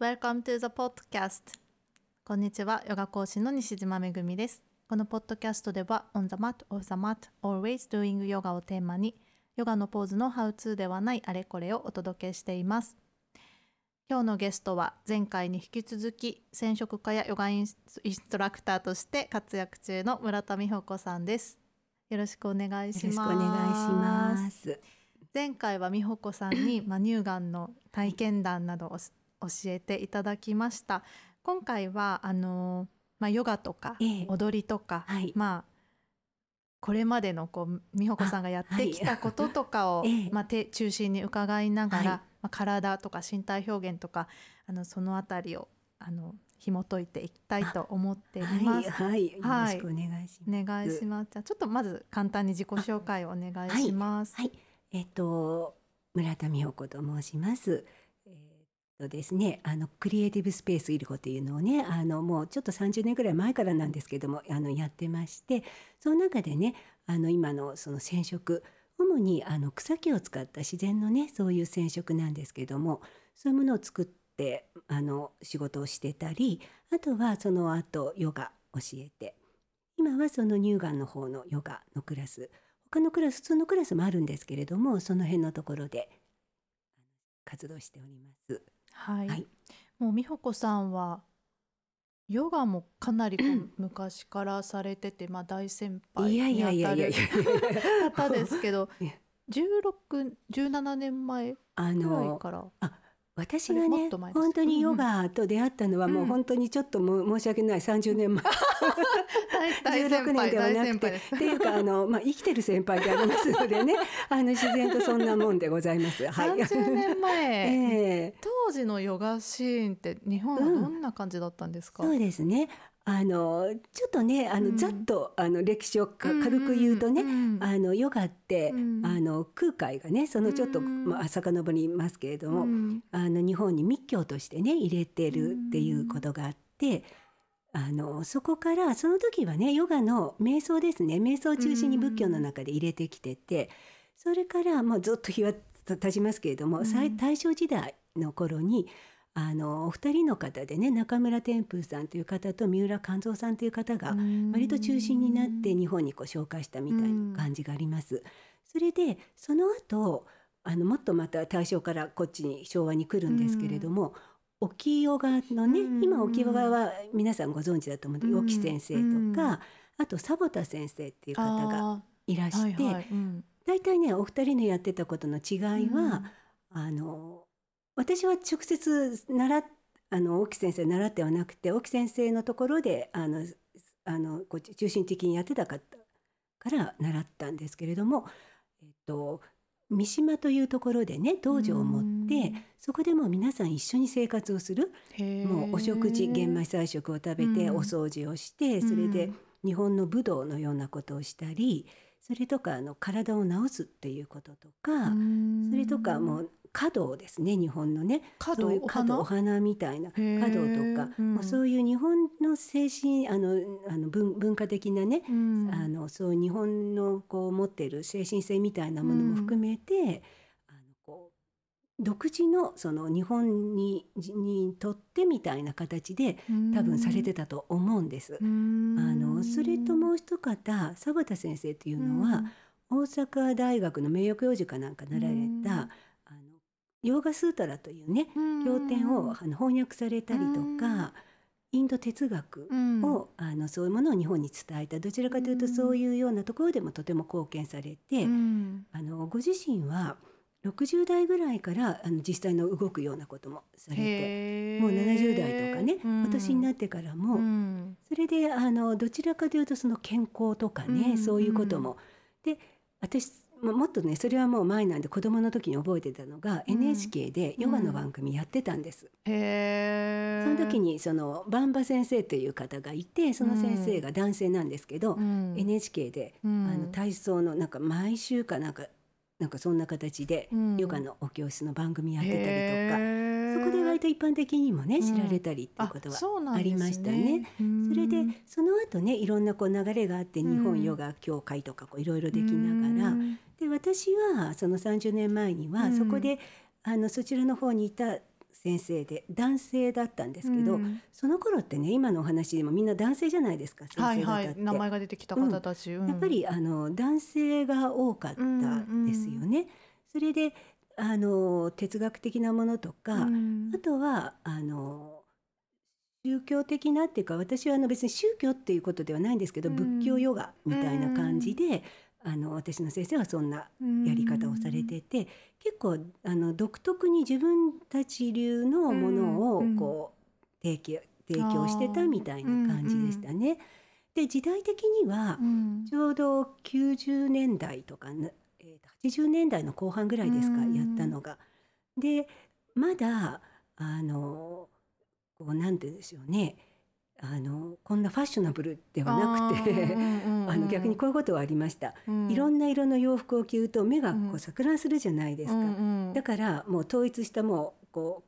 Welcome to the podcast. こんにちはヨガ講師の西島めぐみです。このポッドキャストでは On the mat, off the mat, always doing yoga をテーマにヨガのポーズのハウツーではないあれこれをお届けしています。今日のゲストは前回に引き続き染色家やヨガインストラクターとして活躍中の村田美穂子さんです。よろしくお願いします。よろしくお願いします。前回は美穂子さんに、まあ、乳がんの体験談などを教えていただきました今回はあの、まあ、ヨガとかええ踊りとか、はいまあこれまでのこう美穂子さんがやってきたこととかを、あはいええまあ、手中心に伺いながら、はいまあ、体とか身体表現とかあのそのあたりをあの紐解いていきたいと思っています。はい、はい、よはいろしくお願いしおます。願いします。じゃあちょっとまず簡単に自己紹介をお願いします。はい、えっと村田美穂子と申します。とですね、あのクリエイティブスペースイルコっていうのをね、あのもうちょっと30年ぐらい前からなんですけども、あのやってまして、その中でね、あの今のその染色主にあの草木を使った自然のねそういう染色なんですけどもそういうものを作ってあの仕事をしてたりあとはその後ヨガ教えて今はその乳がんの方のヨガのクラス他のクラス普通のクラスもあるんですけれどもその辺のところで活動しております。はい、はい。もう美穂子さんはヨガもかなり昔からされてて、まあ大先輩にあたる方ですけど ね、16、17年前あぐらいのから。私がね本当にヨガと出会ったのはもううん本当にちょっともう申し訳ない。30年前大 大先16輩年では大なくて。っていうかあの、まあ、生きてる先輩でありますのでね。あの自然とそんなもんでございます。はい、30年前、え。え当時のヨガシーンって日本はどんな感じだったんですか、そうですね。あのちょっとねあの、うん。ざっとあの歴史をか軽く言うとね、んんあのヨガって、うん。あの空海がねそのちょっと、うん。まあ遡りますけれども、うん。あの日本に密教としてね入れてるっていうことがあって、あのそこからその時はねヨガの瞑想ですね。瞑想を中心に仏教の中で入れてきてて、それからもうずっと日は経ちますけれども、大正時代の頃にあのお二人の方でね中村天風さんという方と三浦勘三さんという方が割と中心になって日本にこう紹介したみたいな感じがあります。それでその後あのもっとまた大正からこっちに昭和に来るんですけれども、沖ヨガのね、うん。今沖ヨガは皆さんご存知だと思うんで、うん。沖先生とか、あとサボタ先生っていう方があいらーして、はいはい。うん。大体ねお二人のやってたことの違いは、あの私は直接習っあの沖先生習ってはなくて沖先生のところであのあのこう中心的にやってたかから習ったんですけれども、えっと、三島というところでね道場を持って、そこでもう皆さん一緒に生活をするもうお食事玄米菜食を食べてうん。お掃除をして、それで日本の武道のようなことをしたりそれとかあの体を治すっていうこととか、うん。それとかもう華道ですね日本のね。そういう華道おお花みたいな華へ道ーとか、うん。もうそういう日本の精神あのあの文文化的なね、うん。あのそう日本のこう持っている精神性みたいなものも含めて、独自のその日本ににとってみたいな形で多分されてたと思うんです。うん。あのそれともう一方佐田先生っていうのは、大阪大学の名誉教授かなんかなられうん。た、あのヨーガスータラというねうん。経典をあの翻訳されたりとうん。か、インド哲学うん。を、あのそういうものを日本に伝えた。どちらかというとうん。そういうようなところでもとても貢献されて、うん。あのご自身は60代ぐらいからあの実際の動くようなこともされてもう70代とかね、うん。お年になってからも、うん。それであのどちらかというとその健康とかね、うんそういうことも。で私ももっとねそれはもう前なんで子供の時に覚えてたのが、うん。NHK でヨガの番組やってたんです。その時にそのバンバ先生という方がいてその先生が男性なんですけど、うん。NHK で、うん。あの体操のなんか毎週かなんかなんかそんな形でうん。ヨガのお教室の番組やってたりとか、へー。そこで割と一般的にもねうん。知られたりっていうことはありましたね。うん。それでその後ねいろんなこう流れがあってうん。日本ヨガ協会とかこういろいろできながら、うん。で私はその30年前にはうん。そこで、あのそちらの方にいた先生で男性だったんですけど、うん。その頃ってね今のお話でもみんな男性じゃないですか先はい。生方って。はい名前が出てきた方たち、うん。やっぱりあの男性が多かったですよね。それであの哲学的なものとか、うん。あとはあの宗教的なっていうか私はあの別に宗教っていうことではないんですけど、うん。仏教ヨガみたいな感じで、あの私の先生はそんなやり方をされてて、結構あの独特に自分たち流のものをうん。こう提供提供してたみたいな感じでしたね。で時代的にはうん。ちょうど90年代とかな、えーと80年代の後半ぐらいですか、うん。やったのが。でまだあのこうなんて言うんでしょうねあのこんなファッショナブルではなくてあの逆にこういうことはありました、いろなんな色の洋服を着ると目がこうんう錯乱するじゃないですか、だからもう統一したもうこ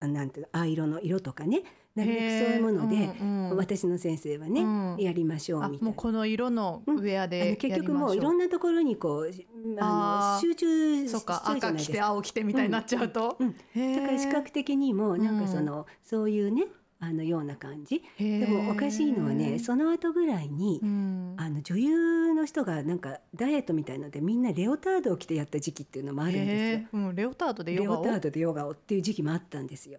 うあなんていうの藍色の色とかねなるべくそういうもので、私の先生はね、うん。やりましょうあみたいな。もうこの色のウェアあでの結局もういろんなところにこうあの集中しちゃうじゃ赤着てないですか。青着てみたいになっちゃうと、だから視覚的にもなんかうん。その、そういうねあのような感じ。でもおかしいのはねその後ぐらいに、うん。あの女優の人がなんかダイエットみたいのでみんなレオタードを着てやった時期っていうのもあるんですよ。へー。うんレオタードでレヨガを？オタードでヨガをっていう時期もあったんですよ。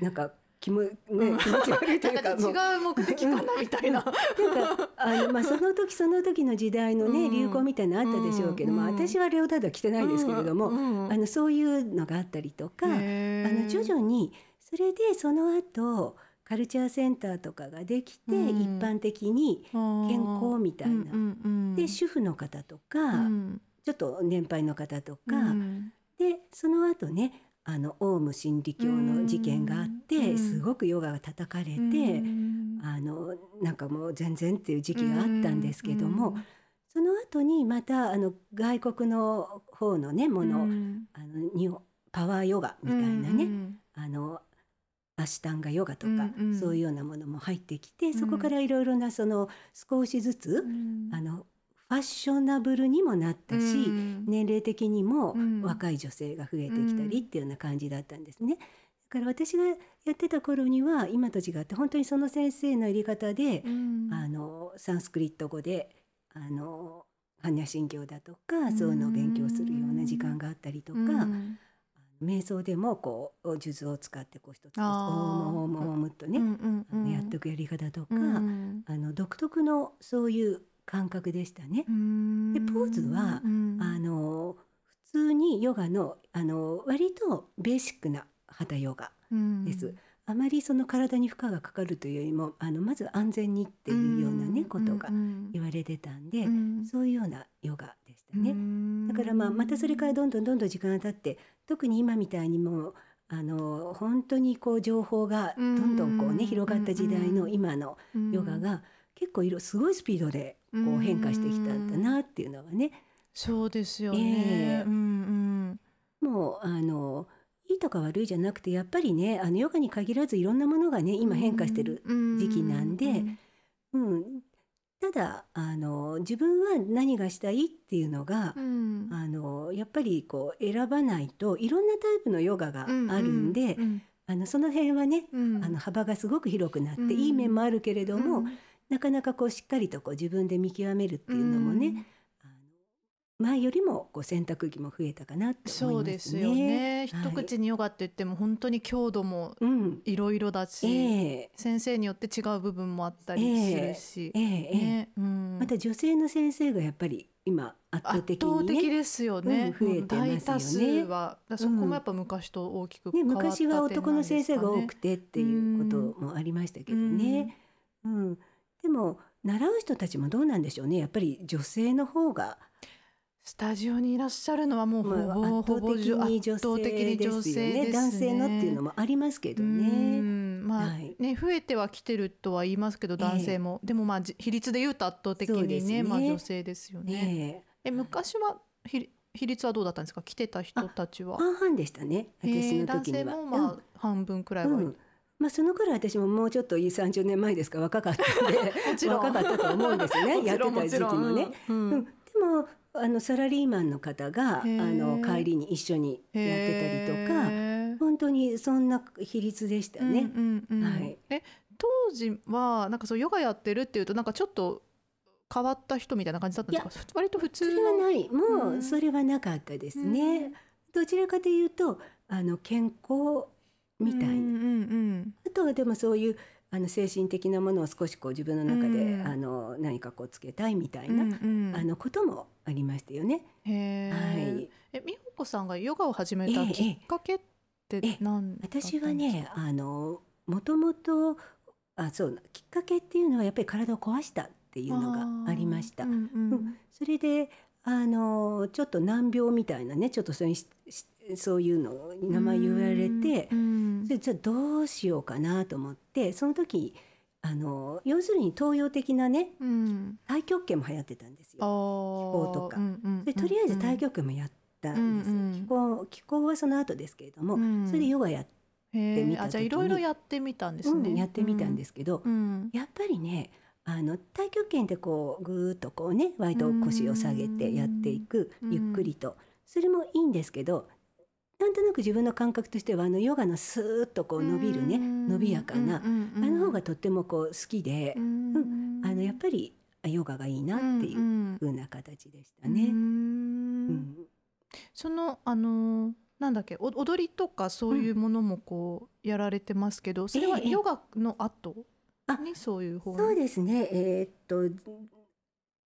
なんか気もねうん。気持ち悪いというか違う目的かなみたいな。なんかあのまあその時その時の時代のね、うん。流行みたいなのあったでしょうけども、うん。私はレオタードは着てないですけれども、うん。うん。あのそういうのがあったりとか、あの徐々にそれでその後カルチャーセンターとかができて、うん。一般的に健康みたいな、うんうんうんで主婦の方とか、うん。ちょっと年配の方とか、うん。でその後ねあのオウム真理教の事件があって、うんすごくヨガが叩かれて、うん。あのなんかもう全然っていう時期があったんですけども、うんその後にまたあの外国の方のねもの、うん。あのパワーヨガみたいなね、うん。あのアシュタンガヨガとか、うんうん。そういうようなものも入ってきて、ん。そこからいろいろなその少しずつ、うん。あのファッショナブルにもなったし、うん年齢的にもうん。若い女性が増えてきたりっていうような感じだったんですね。だから私がやってた頃には今と違って本当にその先生のやり方で、うん。あのサンスクリット語であの般若心経だとか、ん。そういうのを勉強するような時間があったりとか、うん瞑想でもこう数珠を使ってこう一つ一つ「オあー。ームオームオーム」とね、うんうんやっていくやり方とか、うんあの独特のそういう感覚でしたね。うん。でポーズはうんあの普通にヨガのあの割とベーシックな hatha ヨガうん。です。あまりその体に負荷がかかるというよりもあのまず安全にっていうようなね、ことがうん。言われてたんで、うん。そういうようなヨガでしたね。うん。だからまあまたそれからどんどんどんどん時間が経って特に今みたいにもうあの本当にこう情報がどんどんこううんね広がった時代の今のヨガが結構いろすごいスピードでこううん変化してきたんだなっていうのはね。そうですよええ。ねうん。もうあのいいとか悪いじゃなくてやっぱりねあのヨガに限らずいろんなものがねうん今変化してる、時期なんでうんうん、ただあの自分は何がしたいっていうのが、うん。あのやっぱりこう選ばないといろんなタイプのヨガがあるんで、うんあのその辺はね、うん。あの幅がすごく広くなって、うん。いい面もあるけれども、うん。なかなかこうしっかりとこう自分で見極めるっていうのもね、前よりもこう選択肢も増えたかなって思いますね。そうですよね、はい一口にヨガって言っても本当に強度もうん、いろいろだし、ええ。先生によって違う部分もあったりするし、ええええねうん。また女性の先生がやっぱり今圧倒圧的にね倒的ですよね、うん増えてますよね。大多数は。そこもやっぱ昔と大きくね変わった昔は男の先生が多くてっていうこともありましたけどね。うん。でも習う人たちもどうなんでしょうね。やっぱり女性の方が、スタジオにいらっしゃるのはもうほまあ、ぼ圧倒的に女性ですよね。ね。男性のっていうのもありますけどうね。ん。まあはい。ね増えてはきてるとは言いますけど男性も、でもまあじ比率で言うと圧倒的にねね。まあ女性ですよね。ねえ。え昔は比比率はどうだったんですか？来てた人たちは。半々でしたね。私の時には。えー男性もまあ半分くらいは、うん。うんまあ、その頃私ももうちょっと30年前ですか？ら若かったんで。若かったと思うんですね。やってた時期もね。うん。うん。でもあのサラリーマンの方があの帰りに一緒にやってたりとか本当にそんな比率でしたね。うんうんうん。はい。え当時はなんかそうヨガやってるっていうとなんかちょっと変わった人みたいな感じだったんですか？割と普そ通の。れはない。もうん。うそれはなかったですね。うん。どちらかというとあの健康みたいな、うんうん。あとはでもそういうあの精神的なものを少しこう自分の中で、うん。あの何かこうつけたいみたいうんうな、んうん。あのこともありましたよね。へはーい、え美穂子さんがヨガを始めたええきっかけって何だったんですか？私はねあのもともとあそうきっかけっていうのはやっぱり体を壊したっていうのがありました。うんうん。それであのちょっと難病みたいなねちょっとそういうししそういうのを名前言われてじゃあどうしようかなと思ってその時あの要するに東洋的なねうん。太極拳も流行ってたんですあよ。ーとか。うんうんうんでとりあえず太極拳もやったんです。うんうん。気候気候はその後ですけれども、うん。それでヨガや,、へてみたー。あじゃあ時にいろいろやってみたんですね、うんやってみたんですけど、うんやっぱりねあの太極拳ってこうぐーっとこうね割と腰を下げてやっていくうん。ゆっくりとそれもいいんですけどなんとなく自分の感覚としてはあのヨガのスーッとこう伸びるねうん。伸びやかなあの方がとってもこう好きでうん。あのやっぱりあヨガがいいなっていううん風な形でしたうん。ね。そのあのーなんだっけお踊りとかそういうものもこうやられてますけど、それはええヨガの後？あにそういう方に？そうですね。えーっと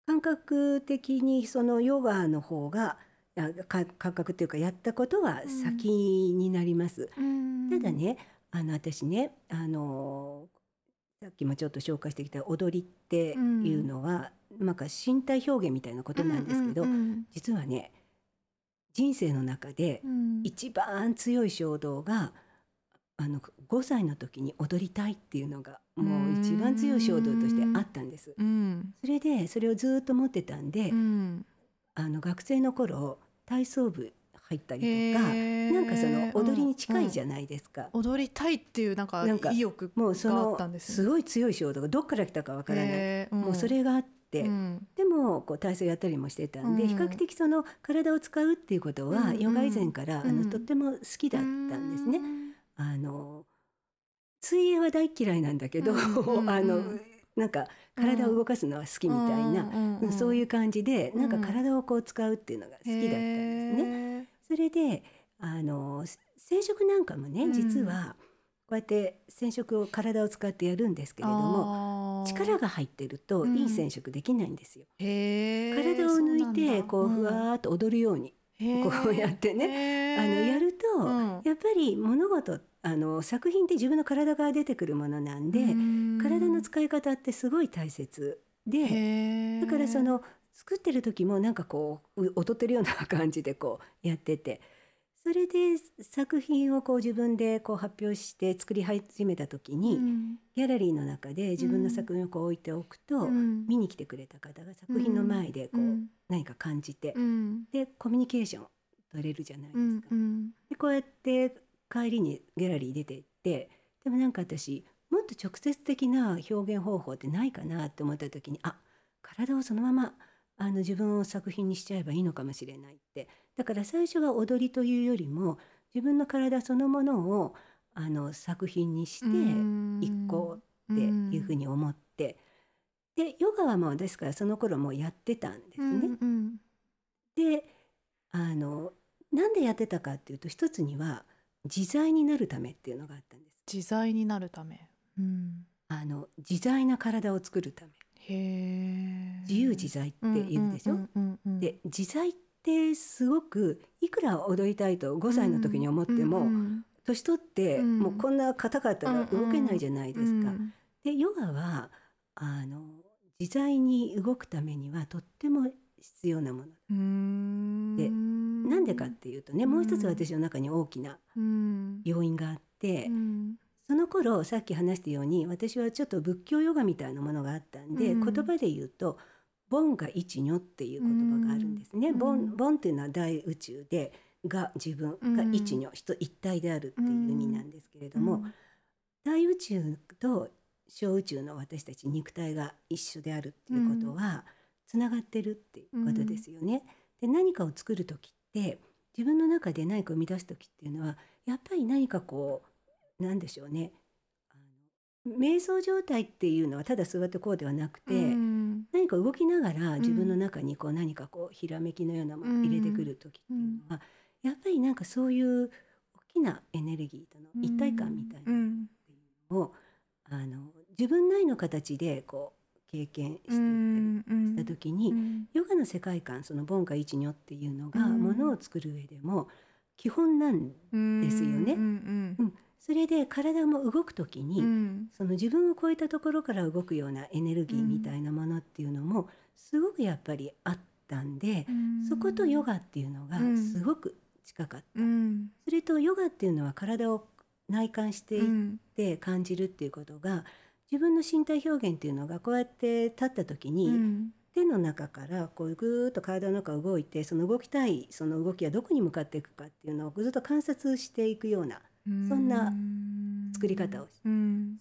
感覚的にそのヨガの方が感覚っていうかやったことは先になります。うん。ただねあの私ねあのさっきもちょっと紹介してきた踊りっていうのは、なんか身体表現みたいなことなんですけど、うんうん実はね人生の中でうん。一番強い衝動があの5歳の時に踊りたいっていうのがもう一番強い衝動としてあったんです。うん。それでそれをずっと持ってたんで、うんあの学生の頃体操部入ったりへとかー。なんかその踊りに近いじゃゃないですか。踊りたいっていうなんか意欲もうそがあのったんですね。すごい強い衝動がどっから来たかわからない、へー。ん。もうそれがあって、うん。でもこう体操やったりもしてたん。で、うん比較的その体を使うっていうことは、うん。ヨガ以前から、あうん。のとっても好きだったんですね。うん。あの水泳は大嫌いなんだけど、うん。うん。うん。あのなんか体を動かすのは好きみたいな、うんうんそういう感じでなんかうん体をこう使うっていうのが好きだったんですね。ね。それであの染色なんかもね、うん。実はこうやって染色を体を使ってやるんですけれども力が入ってるとうん。いい染色できないんですよ。体を抜いてこうふわっと踊るようにこうやってね。あのやると、うん。やっぱり物事あの作品って自分の体から出てくるものなんで、うん。体の使い方ってすごい大切でだからその作ってる時もなんかこうう踊ってるような 感じでこうやっててそれで作品をこう自分でこう発表して作り始めた時に、うん。ギャラリーの中で自分の作品をこう置いておくと、うん。見に来てくれた方が作品の前でこう、うん。何か感じて、うん。でコミュニケーション取れるじゃないですか。でこうやって帰りにギャラリー出て行ってでもなんか私もっと直接的な表現方法ってないかなって思った時にあ体をそのままあの自分を作品にしちゃえばいいのかもしれないってだから最初は踊りというよりも自分の体そのものをあの作品にしてうん。一個っていうふうに思って、でヨガはもうですからその頃もうやってたんですね。うんうん。であのなんでやってたかっていうと一つには自在になるためっていうのがあったんです。自在になるため。うん。あの自在な体を作るため。へえ自由自在って言うでしょ？うんうんうんで自在ってすごくいくら踊りたいと5歳の時に思っても、年取ってうん。もうこんな硬かったら動けないじゃないですか。うんでヨガはあの自在に動くためにはとっても必要なもの。うん。でなんでかっていうとねもう一つ私の中に大きなうん。要因があって、うん。その頃さっき話したように私はちょっと仏教ヨガみたいなものがあったんで、うん。言葉で言うと「ボンが一如」っていう言葉があるんですね。うん。ボンボンっていうのは大宇宙でが自分が一如、人一体であるっていう意味なんですけれども、大宇宙と小宇宙の私たち肉体が一緒であるっていうことはつながってるっていうことですよね。で何かを作る時って自分の中で何か生み出す時っていうのはやっぱり何かこうなんでしょうね。瞑想状態っていうのはただ座ってこうではなくて、うん何か動きながらん。自分の中にこう何かこうひらめきのようなものを入れてくる時っていうのは、やっぱりなんかそういう大きなエネルギーとの一体感みたいなのうんを、あの自分なりの形でこう経験していったりうんした時に、うん。ヨガの世界観そのボンガ一如っていうのがうん。ものを作る上でも基本なんですよね。うん。うんそれで体も動く時に、うん。その自分を超えたところから動くようなエネルギーみたいなものっていうのもすごくやっぱりあったんで、うん。そことヨガっていうのがうん。すごく近かった、うん。それとヨガっていうのは体を内観していっうん。て感じるっていうことが自分の身体表現っていうのがこうやって立った時に、うん。手の中からこうぐーっと体の中動いてその動きたいその動きはどこに向かっていくかっていうのをずっと観察していくようなそんな作り方をし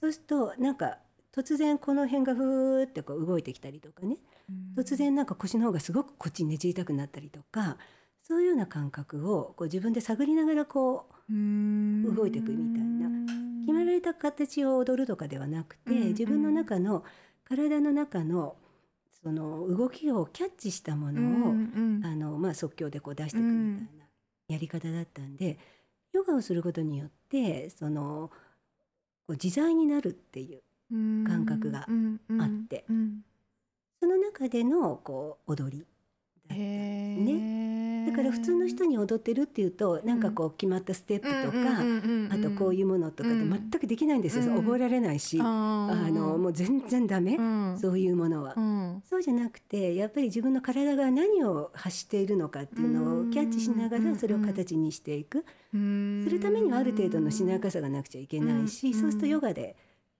そうするとなんか突然この辺がふーってこう動いてきたりとかね。突然なんか腰の方がすごくこっちにねじりたくなったりとかそういうような感覚をこう自分で探りながらこううん。動いていくみたいな決められた形を踊るとかではなくて、うん自分の中の体の中のその動きをキャッチしたものを、うん。あのまあ、即興でこう出していくみたいなやり方だったんで、ヨガをすることによってそのこう自在になるっていううん感覚があって。うんその中でのこう踊りだったんですね。ねだから普通の人に踊ってるっていうとなんかこう決まったステップとか、あとこういうものとかって全くできないんですよ、うん。覚えられないし、ああのもう全然ダメ、うん。そういうものは。うん。そうじゃなくてやっぱり自分の体が何を発しているのかっていうのをキャッチしながらそれを形にしていく、するためにはある程度のしなやかさがなくちゃいけないし、うんそうするとヨガで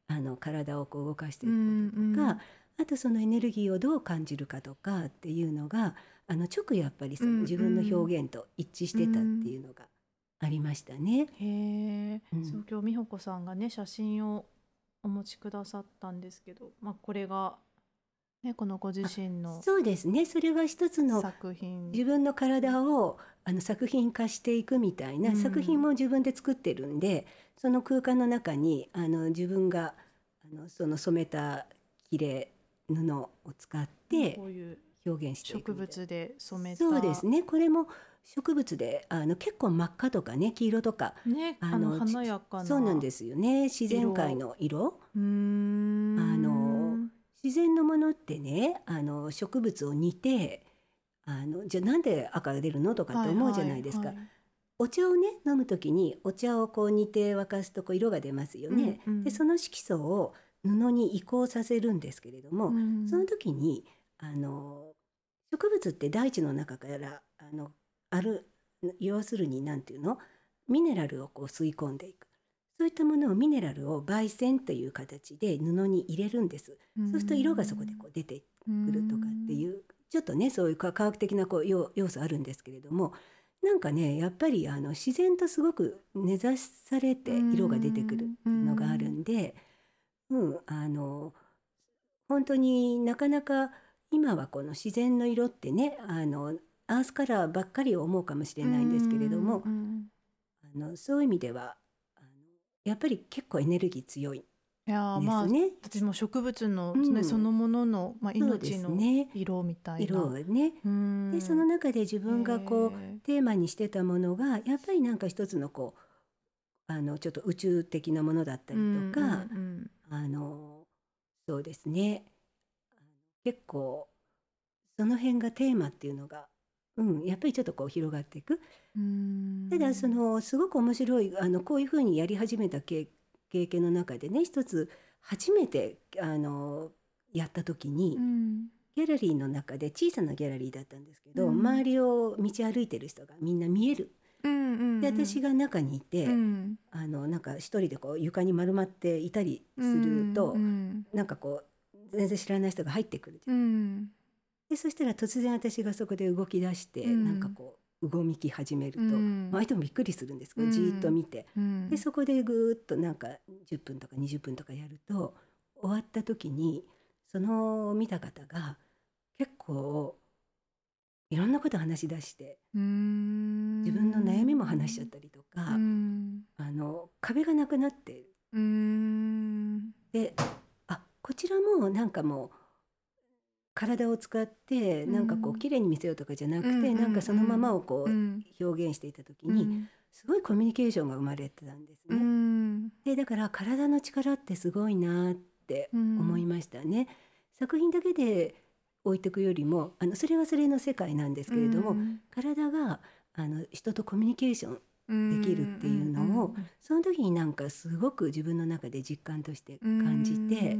あの体をこう動かしていくこととか、あとそのエネルギーをどう感じるかとかっていうのがあの直やっぱりその自分の表現と一致してたっていうのがありましたね。へえ、うん。そう今日美穂子さんがね写真をお持ちくださったんですけど、まあこれがねこのご自身のそうですね。それは一つの作品。自分の体をあの作品化していくみたいな、うん。作品も自分で作ってるんでその空間の中にあの自分があのその染めた綺麗布を使ってこういう表現していく植物で染めた。そうですね。これも植物であの結構真っ赤とかね黄色とかねあの華やかなそうなんですよね。自然界の色。うーん。あの自然のものってねあの植物を煮てあのじゃあなんで赤が出るのとかって思うじゃないですか、ははお茶をね飲む時にお茶をこう煮て沸かすとこう色が出ますよね、うんうん。でその色素を布に移行させるんですけれども、うん。その時にあの植物って大地の中からあのある要するに何ていうの？ミネラルをこう吸い込んでいく。そういったものをミネラルを焙煎という形で布に入れるんです、そうすると色がそこでこう出てくるとかっていうちょっとねそういう科学的なこう要要素あるんですけれどもなんかねやっぱりあの自然とすごく根ざされて色が出てくるっていうのがあるんで、うん、あの本当になかなか今はこの自然の色ってねあのアースカラーばっかり思うかもしれないんですけれども、うんあのそういう意味ではあのやっぱり結構エネルギー強いいやーでまあ。私も植物の、うん。ねそのものの、まあ、命のね色みたいな。色をね。うん。でその中で自分がこうへテーマにしてたものがやっぱりなんか一つのこうあのちょっと宇宙的なものだったりーとか、あのそうですね結構その辺がテーマっていうのが、うん、やっぱりちょっとこう広がっていく。うん。ただそのすごく面白いあのこういうふうにやり始めた経経験の中でね一つ初めてあのやった時に、うん。ギャラリーの中で小さなギャラリーだったんですけど、うん。周りを道歩いてる人がみんな見える。うんうんうん。で私が中にいて、うん。あのなんか一人でこう床に丸まっていたりすると、うん。なんかこう全然知らない人が入ってくるじゃん。うん。でそしたら突然私がそこで動き出して、うん。なんかこううごめき始めると、うん。まあ相手もびっくりするんですこううん。じーっと見て、うん。でそこでぐーっとなんか10分とか20分とかやると終わった時にその見た方が結構いろんなこと話し出して自自分の悩みも話しちゃったりとか、うん。あの壁がなくなってであこちらもなんかもう体を使ってなんかこう綺麗に見せようとかじゃなくて、なんかそのままをこううん。表現していた時に、うん。すごいコミュニケーションが生まれてたんですうね。ん。でだから体の力ってすごいなって思いましたね。作品だけで置いていくよりもあのそれはそれの世界なんですけれども、体があの人とコミュニケーションできるっていうのをその時になんかすごく自分の中で実感として感じて、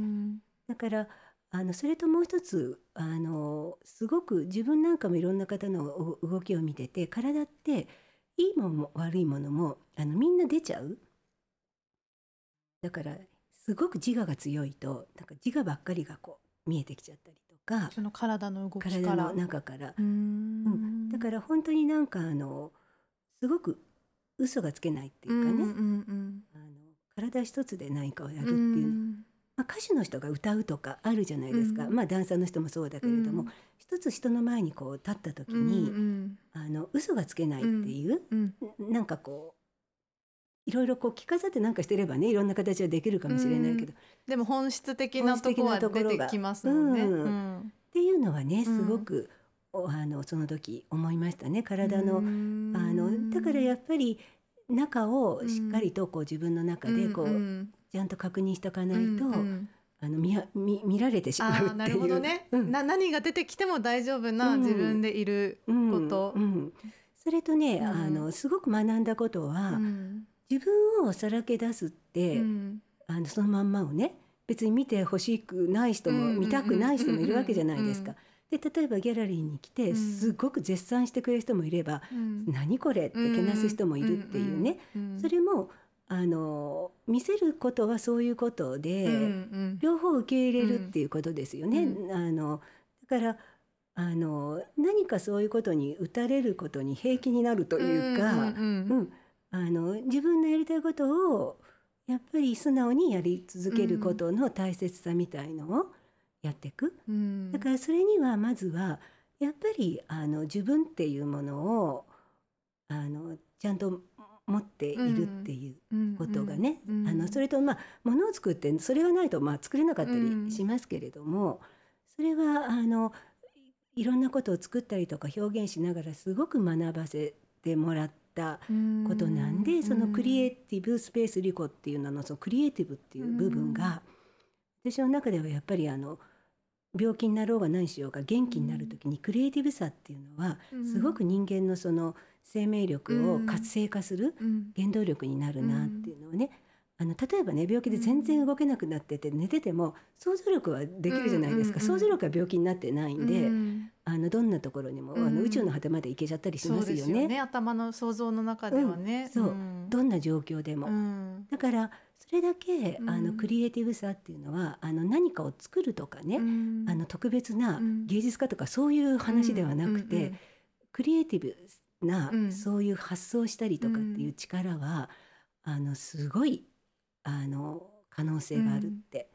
だからあのそれともう一つあのすごく自分なんかもいろんな方のお動きを見てて体っていいものも悪いものもあのみんな出ちゃう。だからすごく自我が強いとなんか自我ばっかりがこう見えてきちゃったりとかその体の動きから。体の中から。うん。だから本当になんかあのすごく嘘がつけないっていうかね、うんうんあの体一つで何かをやるってうんいうのまあ、歌手の人が歌うとかあるじゃないですか、うん。まあダンサーの人もそうだけれども、うん。一つ人の前にこう立った時うんに、うん。あの嘘がつけないっていう、うんなんかこういろいろこう着飾ってなんかしてればねいろんな形はできるかもしれないけど、っでも本質的なとこは出てきますもんね。本質的なところが。うん。ていうのはねうん。すごく、おあのその時思いましたね。体の、うん。あのだからやっぱり中をしっかりとこう自分の中でこう、んちゃんと確認しとかないと、うんうん。あの見や見見られてしまうっていう。なるほどね、うん。な何が出てきても大丈夫なうん。自分でいること、それとね、うん。あのすごく学んだことは、うん。自分をさらけ出すって、うん。あのそのまんまをね別に見てほしくない人も、うん。見たくない人もいるわけじゃないですか。うんで例えばギャラリーに来て、うん。すごく絶賛してくれる人もいればうん「何これ」ってけなす人もいるっていうね、うんそれもあの見せることはそういうことで、うんうん両方受け入れるっていうことですよね。うあのだからあの何かそういうことに打たれることに平気になるというか、自分のやりたいことをやっぱり素直にやり続けることの大切さみたいのをやっていく。うん。だからそれにはまずはやっぱりあの自分っていうものをあのちゃんと持っているっていううん。ことがね、うん。あのそれとまあ物を作ってそれがないとまあ作れなかったりしますけれども、それはあのいろんなことを作ったりとか表現しながらすごく学ばせてもらったことなんで、そのクリエイティブスペースリコっていうののそのクリエイティブっていう部分が、私の中ではやっぱりあの病気になろうが何しようが元気になる時にクリエイティブさっていうのはうん。すごく人間のその生命力を活性化するうん。原動力になるなっていうのをね、あの例えばね病気で全然動けなくなってて寝てても想像力はできるじゃないですか、想像力は病気になってないんで、うん。あのどんなところにも、あうん。の宇宙の果てまで行けちゃったりしますよね。ね。頭の想像の中ではね、うん。そうん。どんな状況でも。うん。だからそれだけ、うん。あのクリエイティブさっていうのはあの何かを作るとかね、うん。あの特別なうん。芸術家とかそういう話ではなくて、クリエイティブな、うん。そういう発想したりとかっていう力は、あのすごいあの可能性があるって、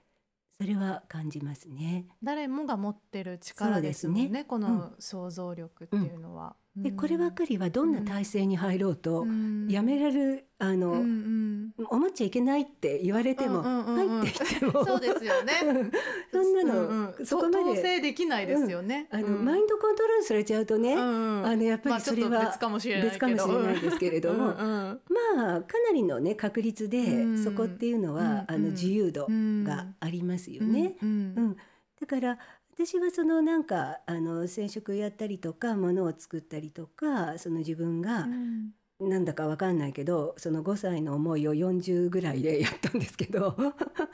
それは感じますね。誰もが持ってる力ですもんねね。この想像力っていうのは。でこればっかりはどんな体制に入ろうと、やめられるあの、うんうん。思っちゃいけないって言われても、うんうんうんうん。入ってきても。そうですよね。そんなの、うんうん。そこまで統制できないですよね。あの、うん。マインドコントロールされちゃうとね、うんうん。あのやっぱまありそれは別かもしれないですけれども、うんうん。まあかなりのね確率で、うん。そこっていうのは、うんあの自由度うんがありますよね。うん。うん。だから私はそのなんかあの染色やったりとかものを作ったりとかその自分がうんなんだかわかんないけどその5歳の思いを40ぐらいでやったんですけど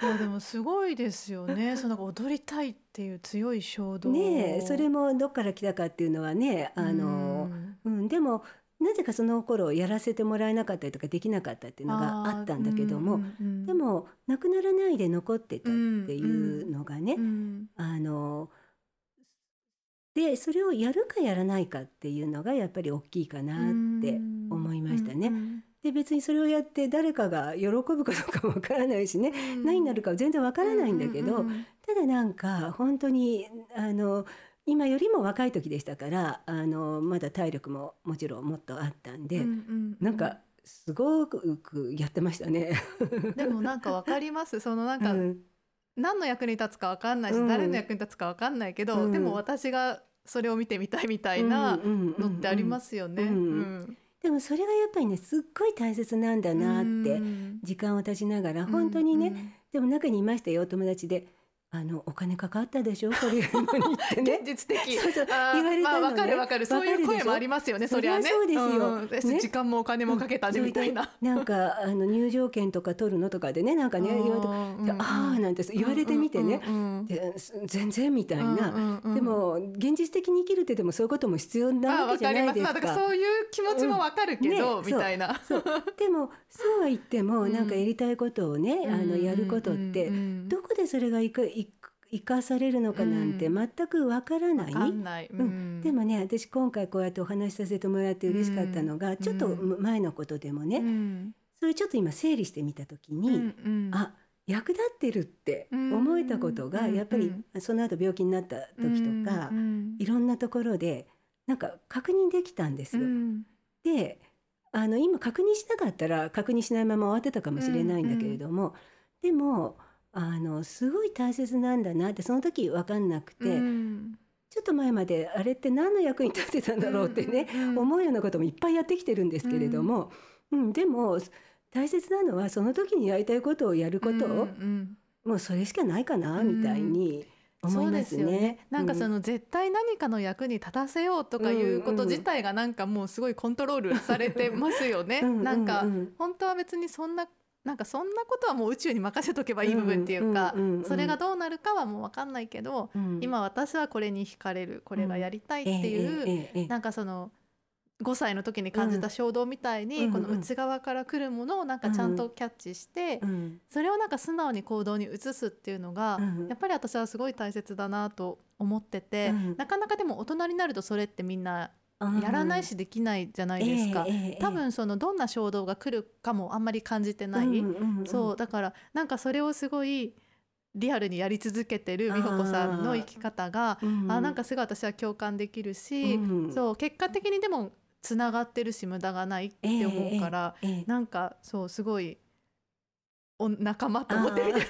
いやでもすごいですよね。その踊りたいっていう強い衝動。ねえそれもどっから来たかっていうのはねあの、うん、でもなぜかその頃やらせてもらえなかったりとかできなかったっていうのがあったんだけども、で、もなくならないで残ってたっていうのがね、うんうんあのでそれをやるかやらないかっていうのがやっぱり大きいかなって思いましたね。うんで別にそれをやって誰かが喜ぶかどうかもわからないしね、うん。何になるかは全然わからないんだけど、うんうん。ただなんか本当にあの今よりも若い時でしたからあのまだ体力ももちろんもっとあったんで、うんうんなんかすごくやってましたね。でもなんかわかります。そのなんか、うん。何の役に立つかわかんないし、うん。誰の役に立つかわかんないけど、うん。でも私がそれを見てみたいみたいなのってありますすよね。でもそれがやっぱりねすっごい大切なんだなってうん。時間を経ちながら本当にね、でも中にいましたよお友達であのお金かかったでしょ？これのにってうんね。現実的。そうそう。言われたのね。まあわかるわかる。そういう声もありますよねそりゃね。そうですよ。ん。私ね。時間もお金もかけたねみたいな、なんかあの入場券とか取るのとかでねなんかね言われてうん。でああなんて言われてみてね、うん全然みたいな、うんうんうん。でも現実的に生きるってでもそういうことも必要まあわなわけじゃないですか。だからそういう気持ちもわかるけど、うんね。みたいな。でもそうは言ってもうんなん。かやりたいことをね、あのやることって、どこでそれがいかい生かされるのかなんてう全くわからない。わかんない。ううん。でもね私今回こうやってお話しさせてもらって嬉しかったのが、うん。ちょっと前のことでもね、うん。それちょっと今整理してみた時に、うん。うんあ役立ってるって思えたことがうん。やっぱりその後病気になった時とか、うん。いろんなところでなんか確認できたんですよ。うん。であの今確認しなかったら確認しないまま終わってたかもしれないんだけれども、でもあのすごい大切なんだなってその時分かんなくて、うん。ちょっと前まであれって何の役に立ってたんだろうってね、うん思うようなこともいっぱいやってきてるんですけれども、うん。でも大切なのはその時にやりたいことをやること。を、うんうん。もうそれしかないかなみたいに思いまそうですね。ね。。なんかそうんの絶対何かの役に立たせようとかいうこと自体がなんかもうすごいコントロールされてますよね。うんなんかうん。うん本当は別にそんななんかそんなことはもう宇宙に任せとけばいい部分っていうかうんうんうんうんそれがどうなるかはもう分かんないけどうん。今私はこれに惹かれるこれがやりたいっていうええええええなんかその5歳の時に感じた衝動みたいに、うん。この内側から来るものをなんかちゃんとキャッチして、うんそれをなんか素直に行動に移すっていうのが、うんやっぱり私はすごい大切だなと思ってて、うんなかなかでも大人になるとそれってみんなうんやらないしできないじゃないですか。多分そのどんな衝動が来るかもあんまり感じてない、うんうんうんそうだからなんかそれをすごいリアルにやり続けてる美穂子さんの生き方がうんあなんかすごい私は共感できるし、うんそう結果的にでもつながってるし無駄がないって思うから、ええ。なんかそうすごいお仲間と思って 同じ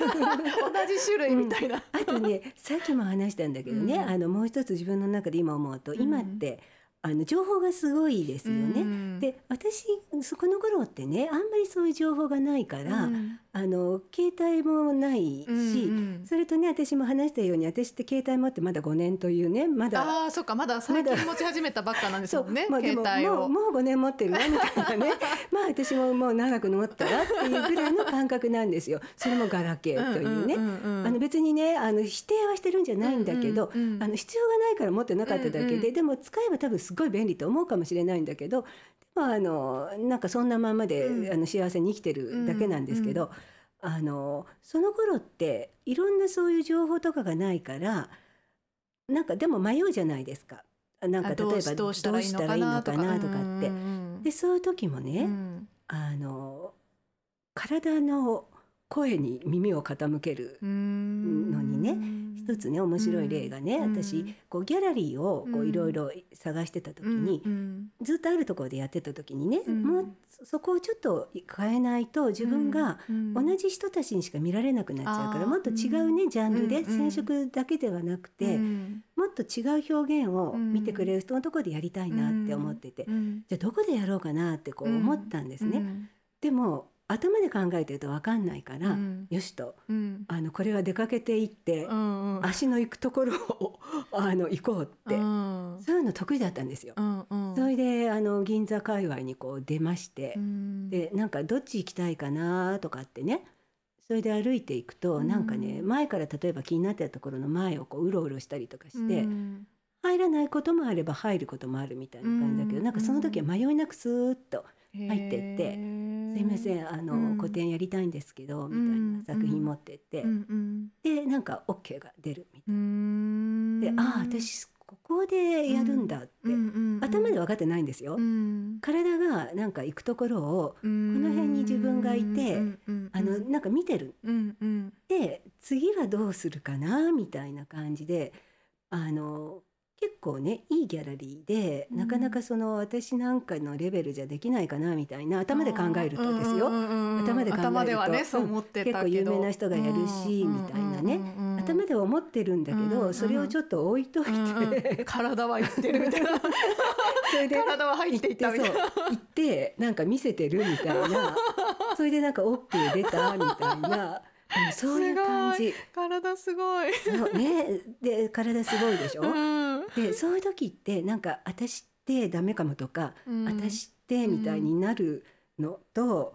種類みたいな。あとねさっきも話したんだけどね、うん。あのもう一つ自分の中で今思うと、うん。今ってあの情報がすごいですよね。うん。で私そこの頃ってねあんまりそういう情報がないから、うん。あの携帯もないし、うんうん。それとね私も話したように私って携帯持ってまだ5年というねまだああそっかまだ最近持ち始めたばっかなんですもんねまあ、で携も帯を。もうもう5年持ってるわみたいなね。まあ私ももう長く持ったわっていうぐらいの感覚なんですよ。それもガラケーというね。んんうんうん。あの別にねあの否定はしてるんじゃないんだけど、うんうんうんあの必要がないから持ってなかっただけで、うんうんでも使えば多分すごい便利と思うかもしれないんだけどでもあのなんかそんなままで、うん。あの幸せに生きてるだけなんですけど、あのその頃っていろんなそういう情報とかがないからなんかでも迷うじゃないですか。なんか例えばどうしたらいいのかなとか。って。うんうんでそういう時もうね、ん。あの体の声に耳を傾けるうん。のにね一つね面白い例がね、うん。私こうギャラリーをいろいろ探してた時に、ずっとあるところでやってた時にね、うん。もうそこをちょっと変えないと自分がうん同じ人たちにしか見られなくなっちゃうから、もっと違うねジャンルでうん染色だけではなくて、うん。もっと違う表現を見てくれる人のところでやりたいなって思ってて、うん。じゃあどこでやろうかなってこう思ったんですね。うん。でも頭で考えてると分かんないから、うん。よしとうん。あのこれは出かけていって、うんうん。足の行くところを あの行こうって、うん。そういうの得意だったんですよ。うんうん。それであの銀座界隈にこう出ましてう、ん。でなんかどっち行きたいかなとかってねそれで歩いていくと、うん。なんかね前から例えば気になってたところの前をこううろうろしたりとかして、うん。入らないこともあれば入ることもあるみたいな感じだけど、うん。なんかその時は迷いなくスーッと入ってってへー「すいませんあの、うん個展やりたいんですけど」みたいうんな作品持ってって、うん。うん。でなんか OK が出るみたいな。うん。でああ私ここでやるんだって、頭で分かってないんですよ。うん。体がなんか行くところをこの辺に自分がいてあのなんか見てる。で次はどうするかなみたいな感じであの結構ねいいギャラリーで、うん。なかなかその私なんかのレベルじゃできないかなみたいな頭で考えるとですよ、うんうんうんうん頭で考えると頭ではねそう思結構有名な人がやるしみたいなね。頭では思ってるんだけど、うんうんそれをちょっと置いといて、うんうん。体は言ってるみたいな。それで体は入っていったみたいな。行ってなんか見せてるみたいな。それでなんか OK 出たみたいな。うんそういう感じ。体すごい、そうね。で体すごいでしょ、うん。でそういう時ってなんか私ってダメかもとか、うん。私ってみたいになるのと、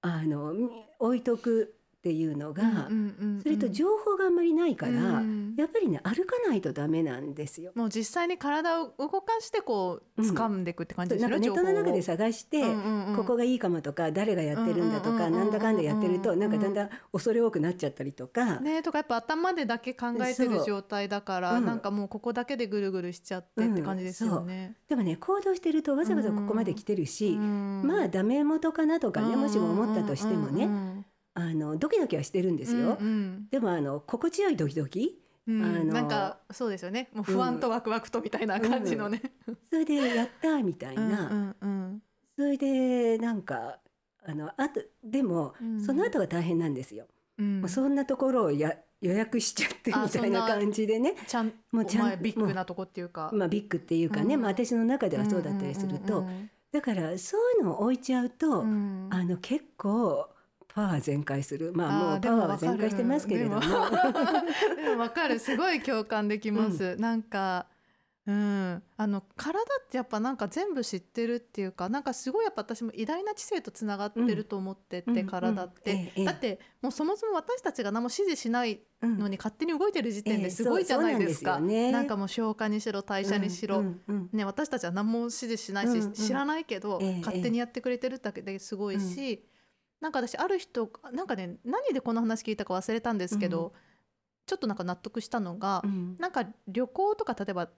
あのみ置いとくっていうのが、うんうんうんそれと情報があんまりないから、うんやっぱりね歩かないとダメなんですよ。もう実際に体を動かしてこう掴んでいくって感じですね、なんかネットの中で探して、うんうんうん。ここがいいかもとか誰がやってるんだとか、うんうんうんうんなんだかんだやってると、うんなんかだんだん恐れ多くなっちゃったりとか、ねとかやっぱ頭でだけ考えてる状態だから、うん。なんかもうここだけでぐるぐるしちゃってって感じですよね。でもね行動してるとわざわざここまで来てるし、うん。まあダメ元かなとかね、もしも思ったとしてもね、うんあのドキドキはしてるんですよ。うんでもあの心地よいドキドキ。うん。あのなんかそうですよね。もう不安とワクワクとみたいな感じのね。それでやったみたいな、うんうんそれでなんかあのあとでも、うん。その後が大変なんですよ。うん。もうそんなところをや予約しちゃってあみたいな感じでね。ちゃんもうちゃんビッグなとこっていうか。まあ、ビッグっていうかね、うん。まあ、私の中ではそうだったりすると、うんうんだからそういうのを置いちゃうと、うんうん。あの結構パワー全開する。まあもうパワーは全開してますけれども。わかる。すごい共感できます、なんかうん。あの体ってやっぱなんか全部知ってるっていうかなんかすごいやっぱ私も偉大な知性とつながってると思ってて、うん体って、うんええ。だってもうそもそも私たちが何も指示しないうんのに勝手に動いてる時点ええですごいじゃないですか、そうそうなんね。なんかもう消化にしろ代謝にしろ、うんうん。ね、私たちは何も指示しないし、うんうん。知らないけど、ええ勝手にやってくれてるだけですごいし、なんか私ある人なんかね何でこの話聞いたか忘れたんですけど、うん。ちょっとなんか納得したのが、うん。なんか旅行とか例えば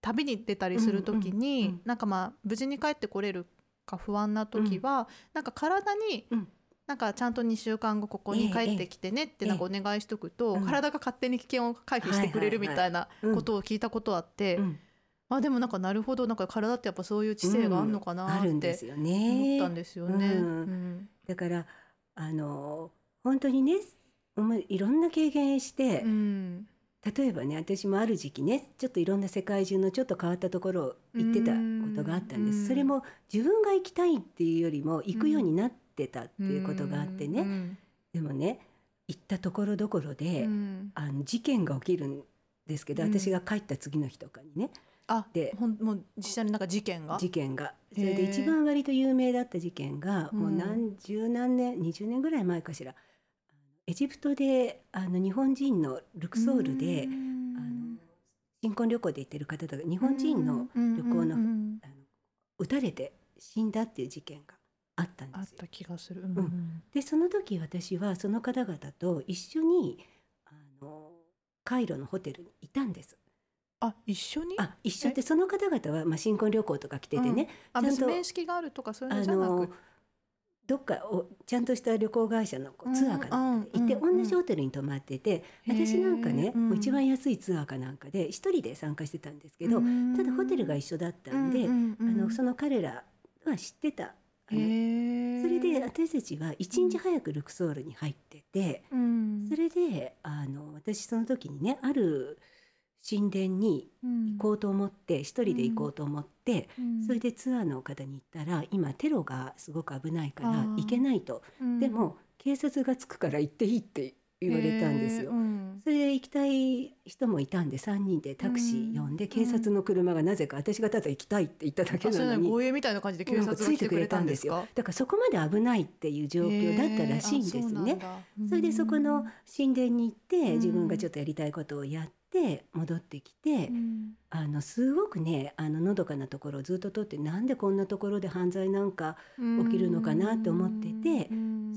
旅に出たりする時に、うんうんうんなんかまあ無事に帰ってこれるか不安な時は、なんか体に、うん。なんかちゃんと2週間後ここに帰ってきてねってええなんかお願いしとくと、うん。体が勝手に危険を回避してくれるみたいなうんことを聞いたことあって、うん。あでもなんかなるほどなんか体ってやっぱそういう知性があるのかなあって思ね。ったんですよね。うん。うんだからあの本当にね思いいろんな経験して、うん。例えばね私もある時期ねちょっといろんな世界中のちょっと変わったところを行ってたことがあったんです、うん。それも自分が行きたいっていうよりも行くようになってたっていうことがあってね、うん。でもね行ったところどころで、うん。あの事件が起きるんですけど、うん。私が帰った次の日とかにねあでほんもう実際になんか事件が？事件が。それで一番割と有名だった事件が、うん。もう何十何年20年ぐらい前かしら。エジプトであの日本人のルクソールで、うん。あの新婚旅行で行ってる方とか日本人の旅旅行のあの撃たれて死んだっていう事件があったんですよ。あった気がする。うん。でその時私はその方々と一緒にあのカイロのホテルにいたんです。あ一緒に？あ一緒。ってその方々は、まあ、新婚旅行とか来ててね、あちゃんと面識があるとかそういうあのじゃなのくどっかをちゃんとした旅行会社のこうツアーかなんかで行って、うんうんうん。同じホテルに泊まってて私なんかね、一番安いツアーかなんかで一人で参加してたんですけど、うん。ただホテルが一緒だったんで、うんうんうんあのその彼らは知ってた。それで私たちは一日早くルクソールに入ってて、うん。それであの私その時にねある神殿に行こうと思って一人で行こうと思って、うん。それでツアーの方に言ったら今テロがすごく危ないから行けないと、うん。でも警察がつくから行っていいって言われたんですよ。へー。うん。それで行きたい人もいたんで3人でタクシー呼んで、うん警察の車がなぜか私がただ行きたいって言っただけなのに。ね護衛みたいな感じで警察が来てくれたんですか？だからそこまで危ないっていう状況だったらしいんですね。それでそこの神殿に行ってうん。自分がちょっとやりたいことをやって戻ってきて、あのすごくねあののどかなところをずっと撮ってなんでこんなところで犯罪なんか起きるのかなって思ってて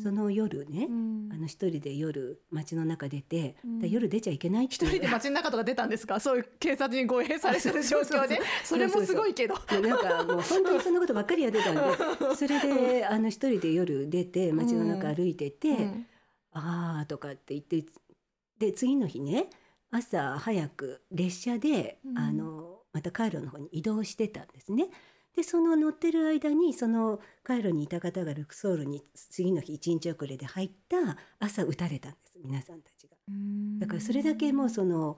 その夜ね、あの一人で夜街の中出て、夜出ちゃいけないって一人で街の中とか出たんですか？そういう警察に護衛されてる 状況で？それもすごいけど。なんかもう本当にそんなことばっかりやってたんでそれであの一人で夜出て街の中歩いてて、うん。あーとかって言ってで次の日ね朝早く列車で、うんあのまたカイロの方に移動してたんですね。でその乗ってる間にそのカイロにいた方がルクソールに次の日1日遅れで入った朝撃たれたんです皆さんたちが。だからそれだけもうその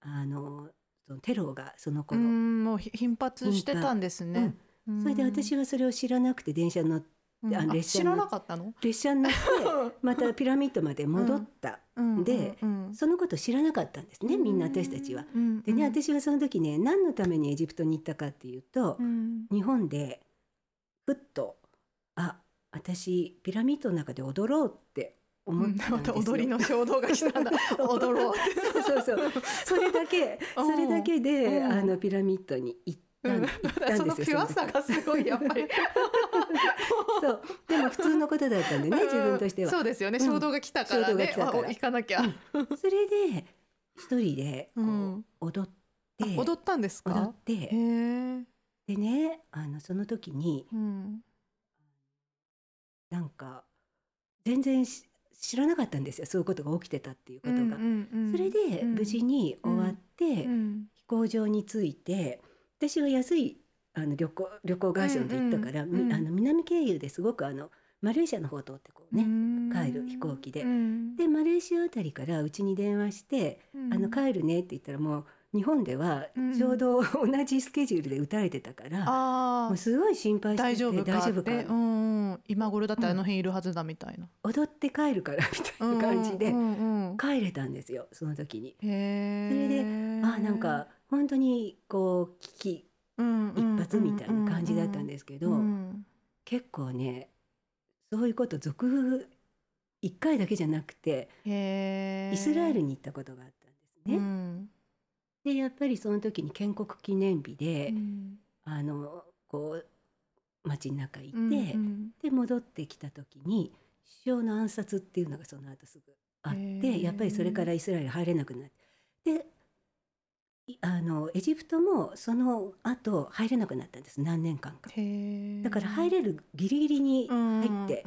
あのそのテロがそのう頃、んもうひ頻発してたんですね。それで私はそれを知らなくて電車のうんああ列車知らのなかったの？列車に乗って またピラミッドまで戻った、うんでうんそのこと知らなかったんですねみんな私たちは。。うんでね、私はその時ね何のためにエジプトに行ったかっていうと、うん日本でふっとあ私ピラミッドの中で踊ろうって思ったんですよ。た踊りの衝動が来たんだ。踊ろう。そうそうそうそれだけ それだけで、うんあのピラミッドに行ったん,、んですよ。のピュアさがすごいやっぱり。そうでも普通のことだったんでね自分としては。そうですよね。うん衝動が来たからね。行かなきゃ。それで一人で踊って踊ったんです踊かっ？て。でねあのその時にうん。なんか全然し知らなかったんですよそういうことが起きてたっていうことが。それでうん無事に終わって、うん飛行場に着いて私は安いあの旅行旅行会社で行ったから、うんうんみあの南経由ですごくあのマレーシアの方を通ってこうね、帰る飛行機で。うん。でマレーシアあたりからうちに電話して「うん。あの帰るね」って言ったらもう日本ではうん。ちょうど同じスケジュールで打たれてたから、あもうすごい心配あしてて大丈夫か大丈夫かうんうん。今頃だってあの辺いるはずだみたいな。踊って帰るからみたいな感じでうんうんうん帰れたんですよその時に。へそれでえあなんか本当にこう危機一発みたいな感じだったんですけど、うん結構ねそういうこと続1回だけじゃなくてイスラエルに行ったことがあったんですね。うん。でやっぱりその時に建国記念日で、うん。あのこう街の中行って、うんうん。で戻ってきた時に首相の暗殺っていうのがその後すぐあっへてー。やっぱりそれからイスラエル入れなくなってでいあのエジプトもその後入れなくなったんです何年間か。だから入れるギリギリに入って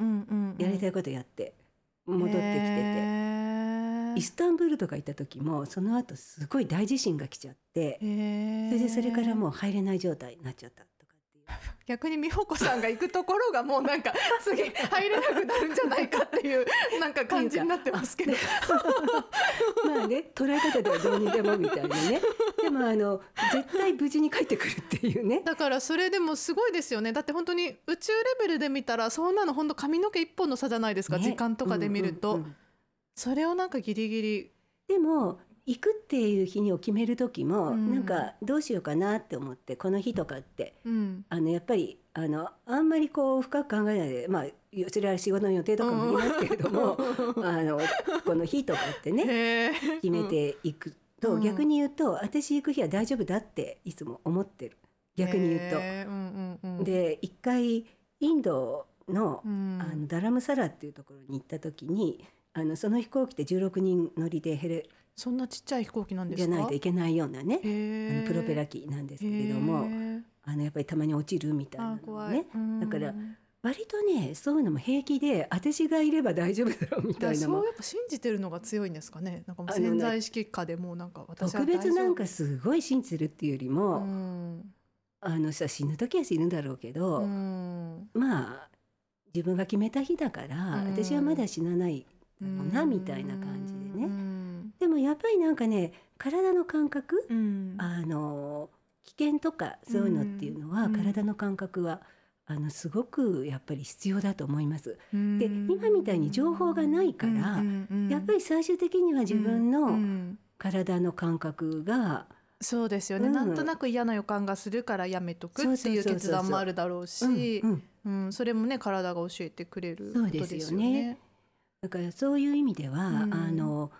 やりたいいことやって戻ってきてて。イスタンブールとか行った時もその後すごい大地震が来ちゃってそれでそれからもう入れない状態になっちゃった逆に美穂子さんが行くところがもうなんか次入れなくなるんじゃないかっていうなんか感じになってますけど。まあね捉え方ではどうにでもみたいなね。でもあの絶対無事に帰ってくるっていうね。だからそれでもすごいですよね。だって本当に宇宙レベルで見たらそんなの本当髪の毛一本の差じゃないですか、ね。時間とかで見ると、うんうんうん。それをなんかギリギリ。でも行くっていう日にを決める時も、うん。なんかどうしようかなって思ってこの日とかってうん。あのやっぱりあのあんまりこう深く考えないでまあそれは仕事の予定とかも言いますけれども、あのこの日とかってね決めていくと、うん。逆に言うと私行く日は大丈夫だっていつも思ってる。逆に言うと。うんうんうん、で一回インドの,、うん。あのダラムサラっていうところに行った時にあのその飛行機で16人乗りでヘレそんなちっちゃい飛行機なんですか？じゃないといけないようなねあのプロペラ機なんですけれどもあのやっぱりたまに落ちるみたいなね。うんだから割とねそういうのも平気で私がいれば大丈夫だろうみたいなそうやっぱ信じてるのが強いんですかね？なんかもう潜在意識下でもうなんか私は特別なんかすごい信じてるっていうより夫も、うん。あのさ死ぬ時は死ぬだろうけど、うん。まあ自分が決めた日だから、うん。私はまだ死なないだろうな、うん。みたいな感じでうね。ん。でもやっぱりなんかね体の感覚、うん。あの危険とかそういうのっていうのは、うん。体の感覚はあのすごくやっぱり必要だと思います。うん。で今みたいに情報がないからやっぱり最終的には自分うのん。体の感覚が、そうですよね、うん。なんとなく嫌な予感がするからやめとくっていう決断もあるだろうし、それもね体が教えてくれることですよね。そうですよね。だからそういう意味では、うん。あの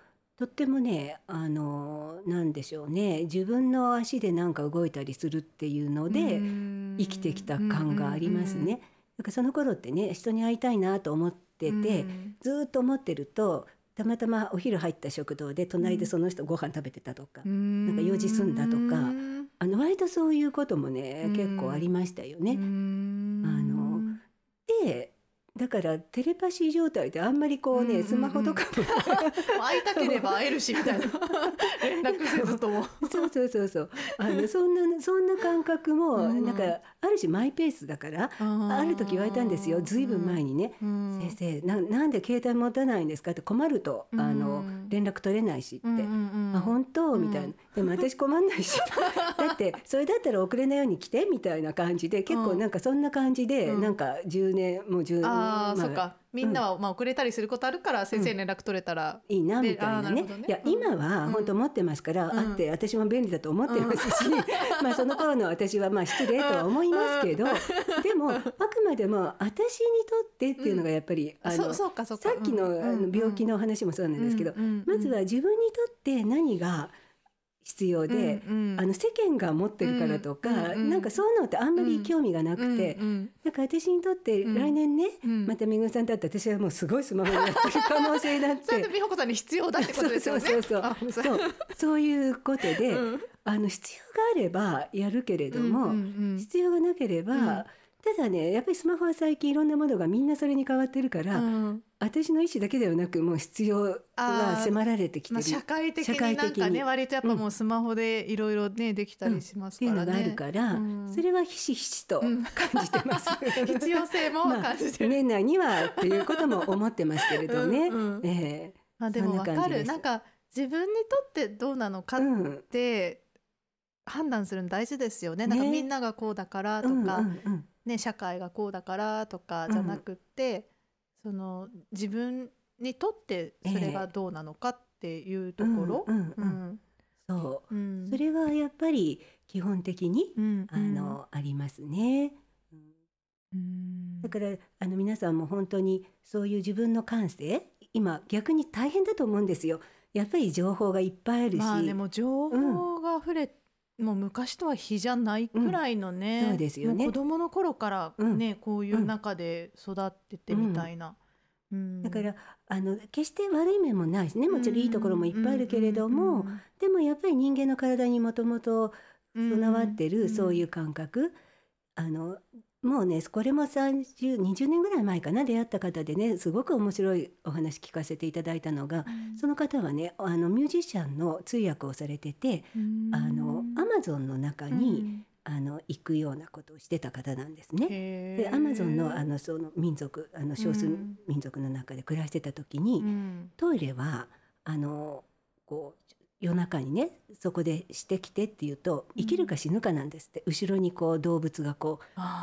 とってもねあのなんでしょうね。自分の足でなんか動いたりするっていうので、うん。生きてきた感がありますね。だからその頃ってね人に会いたいなと思ってて、うん。ずーっと思ってるとたまたまお昼入った食堂で隣でその人ご飯食べてたとか、なんか用事済んだとかうんあの割とそういうこともね、うん。結構ありましたよね。うん。あのでだからテレパシー状態であんまりこうね、うんうんうん。スマホとかも。会いたければ会えるしみたいな。連絡せずとも。そうそうそうそう。あのそんなそんな感覚もうんなんかある種マイペースだからある時言われたんですよ。ずいぶん前にね。うん「先生ななんで携帯持たないんですか?」って困るとあのうん連絡取れないしって。うんうんうん。あ本当？うん。みたいな。でも私困んないし。だってそれだったら遅れないように来てみたいな感じで結構なんかそんな感じでうん。なんか10年もう10年ああ、まそっか。みんなはまあ遅れたりすることあるから先生連絡取れたら、いいなでみたいなね。いやうん。今は本当持ってますから、うん。あって私も便利だと思ってますし、まあその頃の私はまあ失礼とは思いますけど、でもあくまでも私にとってっていうのがやっぱり、さっきの,、あの病気の話もそうなんですけど、まずは自分にとって何が必要で、あの世間が持ってるからとか、うんうんうんなんかそういうのってあんまり興味がなくて、なんか私にとって来年ね、まためぐみさんと会って私はもうすごいスマホにやってる可能性だって。それで美穂子さんに必要だってことですよね。そうそうそうそう。そう。いうことで、うん。あの必要があればやるけれども、うんうん。必要がなければ、うん。ただねやっぱりスマホは最近いろんなものがみんなそれに変わってるから、うん私の意思だけではなくもう必要が迫られてきてまあ、る社会的に。なんかね割とやっぱもうスマホでいろいろねできたりしますっていうからね。のがあるから、うん。それはひしひしとうん感じてます。必要性も感じてる。年内にはっていうことも思ってますけれどね。うえまあでもわかる。なんか自分にとってどうなのかって判断するの大事ですよね。なんかね。みんながこうだからとか、うんうんうん。ね社会がこうだからとかうんじゃなくって、その自分にとってそれがどうなのかっていうところ？そう。うん。それはやっぱり基本的に、うんあの、ありますね。だからあの皆さんも本当にそういう自分の感性今逆に大変だと思うんですよ。やっぱり情報がいっぱいあるし、まあでも情報が溢れ、もう昔とは比じゃないくらいのね、うん。そうですよね。子供の頃からね、こういう中で育っててみたいな、うん。だからあの決して悪い面もないしね。もちろんいいところもいっぱいあるけれども、でもやっぱり人間の体にもともと備わってるそういう感覚、あのもうねこれも3020年ぐらい前かな出会った方でねすごく面白いお話聞かせていただいたのが、その方はねあのミュージシャンの通訳をされてて、あのアマゾンの中に、あの行くようなことをしてた方なんですね。でアマゾンのあのその民族あの少数うん民族の中で暮らしてた時に、トイレはあのこう夜中にねそこでしてきてっていうと生きるか死ぬかなんですって、後ろにこう動物がこ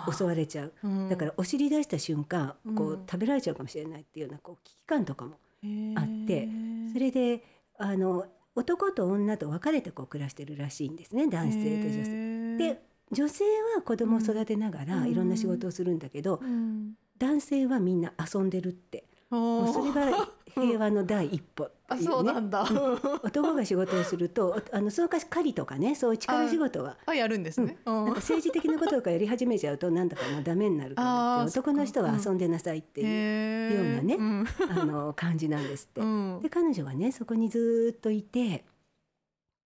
う襲われちゃう、だからお尻出した瞬間こううん食べられちゃうかもしれないっていうようなこう危機感とかもあってそれであの男と女と分かれてこう暮らしてるらしいんですね男性と女性。性で女性は子供を育てながらうん。いろんな仕事をするんだけど、うん、男性はみんな遊んでるって。ももうそれが平和の第一歩ってあそうなんだ、男が仕事をするとあのそのかし狩りとかねそういう力仕事は。あやるんですね、うん。なんか政治的なこととかやり始めちゃうとなんだかもうダメになるから 男の人は遊んでなさいっていう、ようなねうん。あの感じなんですって。うん。で彼女はねそこにずーっといて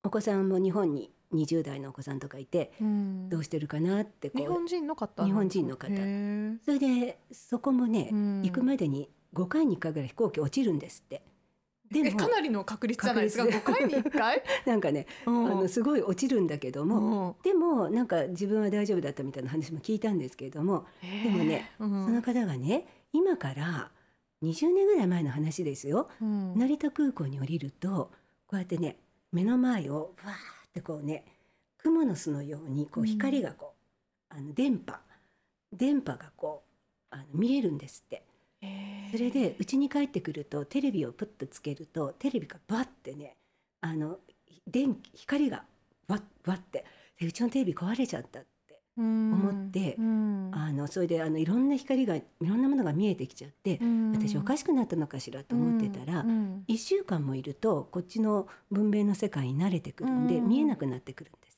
お子さんも日本に20代のお子さんとかいてうん。どうしてるかなってこう日本人の方日本人の方。それでそこもね、うん。行くまでに5回に1回ぐらい飛行機落ちるんですって。でもえかなりの確率じゃないですか？確5回に1回、なんかね、うあんのすごい落ちるんだけども、うん。でもなんか自分は大丈夫だったみたいな話も聞いたんですけれども、でもね、うん。その方がね今から20年ぐらい前の話ですよ、うん。成田空港に降りるとこうやってね目の前をわーってこうね蜘蛛の巣のようにこううん。光がこう、あの電波。電波がこうあの見えるんですって。それで家に帰ってくるとテレビをプッとつけるとテレビがバッてねあの電気光がバッバッてでうちのテレビ壊れちゃったって思ってうん。あのそれであのいろんな光がいろんなものが見えてきちゃってうん。私おかしくなったのかしらと思ってたらうん。うん。1週間もいるとこっちの文明の世界に慣れてくるんでうん。見えなくなってくるんです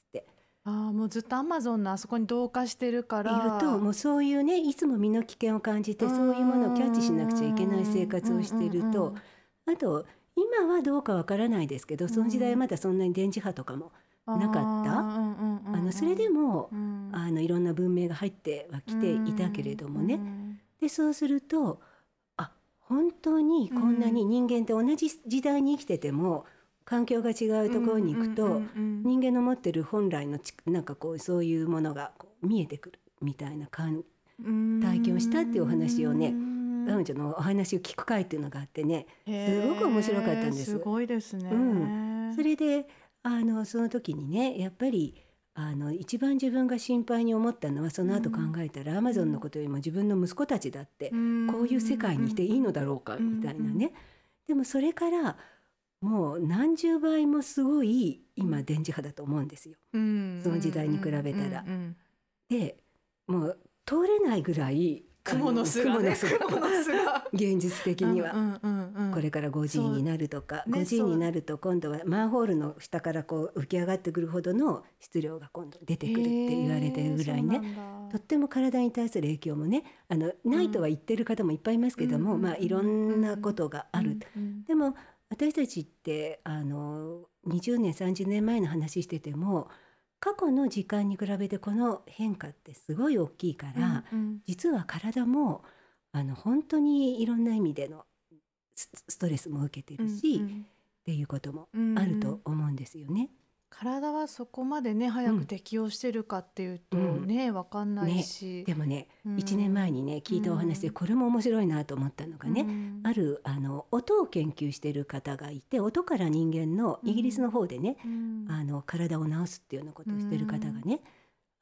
あーもうずっとアマゾンのあそこに同化してるかいらるともうそういうねいつも身の危険を感じてそういうものをキャッチしなくちゃいけない生活をしていると。あと今はどうかわからないですけどその時代はまだそんなに電磁波とかもなかった？ああのそれでもうん。あのいろんな文明が入ってはきていたけれどもね。うんでそうするとあ本当にこんなに人間って同じ時代に生きてても環境が違うところに行くと、人間の持ってる本来のちなんかこうそういうものが見えてくるみたいな感うん体験をしたっていうお話をねうん。彼女のお話を聞く会っていうのがあってねすごく面白かったんです。すごいですね。うん。それであのその時にねやっぱりあの一番自分が心配に思ったのはその後考えたら、アマゾンのことよりも自分の息子たちだって、こういう世界にいていいのだろうかみたいなね、でもそれからもう何十倍もすごい今電磁波だと思うんですよ。うん。その時代に比べたら。うんでもう通れないぐらい雲の巣がね雲雲の巣が。現実的には。うんうんこれから 5G になるとか、ね 5G になると今度はマンホールの下からこう浮き上がってくるほどの質量が今度出てくるって言われてるぐらいね、へーとっても体に対する影響もねあのないとは言ってる方もいっぱいいますけども、うん。まあいろんなことがある、でも私たちってあの20年30年前の話してても過去の時間に比べてこの変化ってすごい大きいから、うんうん。実は体もあの本当にいろんな意味でのスストレスも受けてるし、っうんうん。ていうこともうん。あると思うんですよね。体はそこまでね早く適応してるかっていうとね、わかんないし、でもね、うん。1年前にね聞いたお話でうん。これも面白いなと思ったのがね、うん。あるあの音を研究してる方がいて音から人間のイギリスの方でね、うん。あの体を治すっていうようなことをしてる方がね、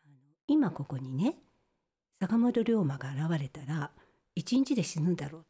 あの今ここにね坂本龍馬が現れたら一日で死ぬんだろ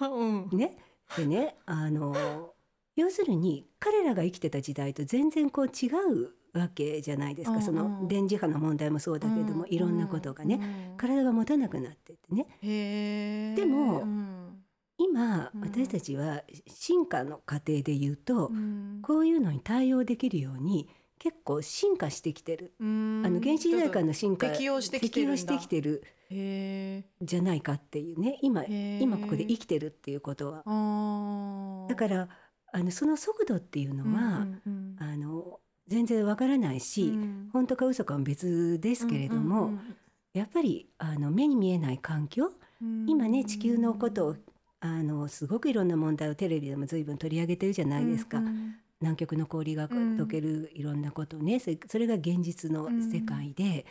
う うん。ってね。でねあの要するに彼らが生きてた時代と全然こう違うわけじゃないですか、うんうん。その電磁波の問題もそうだけども、うんいろんなことがね、うん体が持たなくなってってね。でもうん。今、うん。私たちは進化の過程で言うと、うん。こういうのに対応できるように結構進化してきてる、うん。あの原始時代からの進化適応してきてるてきてるへじゃないかっていうね。今ー。今ここで生きてるっていうことは。だからあのその速度っていうのは、うんうんあの全然わからないし、うん。本当か嘘かは別ですけれども、うんやっぱりあの目に見えない環境うん。うん今ね地球のことをあのすごくいろんな問題をテレビでも随分取り上げてるじゃないですか、うんうん。南極の氷がうん溶けるいろんなことをね、それそれが現実の世界で、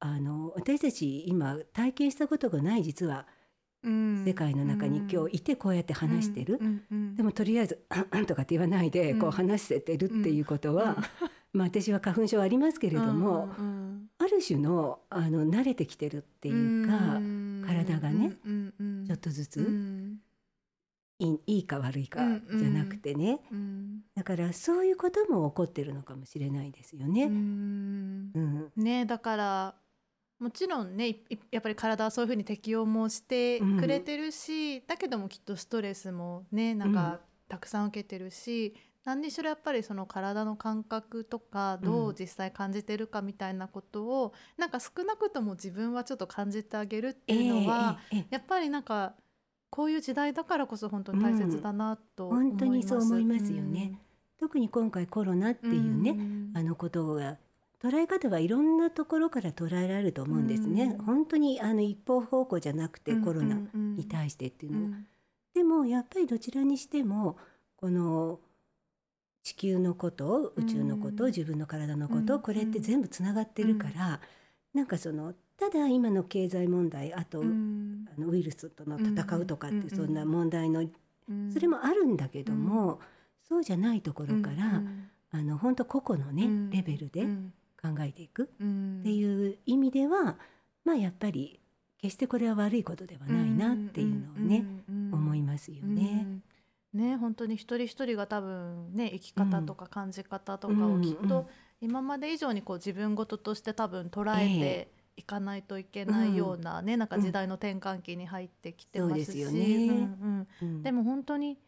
あの私たち今体験したことがない実はうん世界の中に今日いてこうやって話してる、でもとりあえず「うん」とかって言わないでうん。こう話せてるっていうことは、まあ私は花粉症ありますけれども、ある種のあの慣れてきてるっていうか、ん。体がねちょっとずつ、うん。いいいいか悪いかじゃなくてね、うんだからそういうことも起こってるのかもしれないですようね。ねだからもちろんねやっぱり体はそういうふうに適応もしてくれてるし、だけどもきっとストレスもねなんかたくさん受けてるし、何にしろやっぱりその体の感覚とかどううん実際感じてるかみたいなことを、なんか少なくとも自分はちょっと感じてあげるっていうのは、ええええやっぱりなんかこういう時代だからこそ本当に大切だなと思います。本当にそう思いますよね。特に今回コロナっていうね、ん。あのことが捉え方はいろんなところから捉えられると思うんですね。うん。本当にあの一方方向じゃなくて、コロナにに対してっていうのは、うんでもやっぱりどちらにしてもこの地球のこと宇宙のこと、うん。自分の体のこと、うん。これって全部つながってるから、なんかそのただ今の経済問題あと、うん。あのウイルスとの戦うとかって、うんそんな問題の、うん。それもあるんだけども、そうじゃないところから、うん。あの本当個々のね、うん。レベルでうん考えていく。うん。っていう意味では、まあやっぱり決してこれは悪いことではないなっていうのはね、思いますよね。うん。ね本当に一人一人が多分ね生き方とか感じ方とかをきっと今まで以上にこう自分事として多分捉えていかないといけないようなね、なんか時代の転換期に入ってきてますし、でも本当に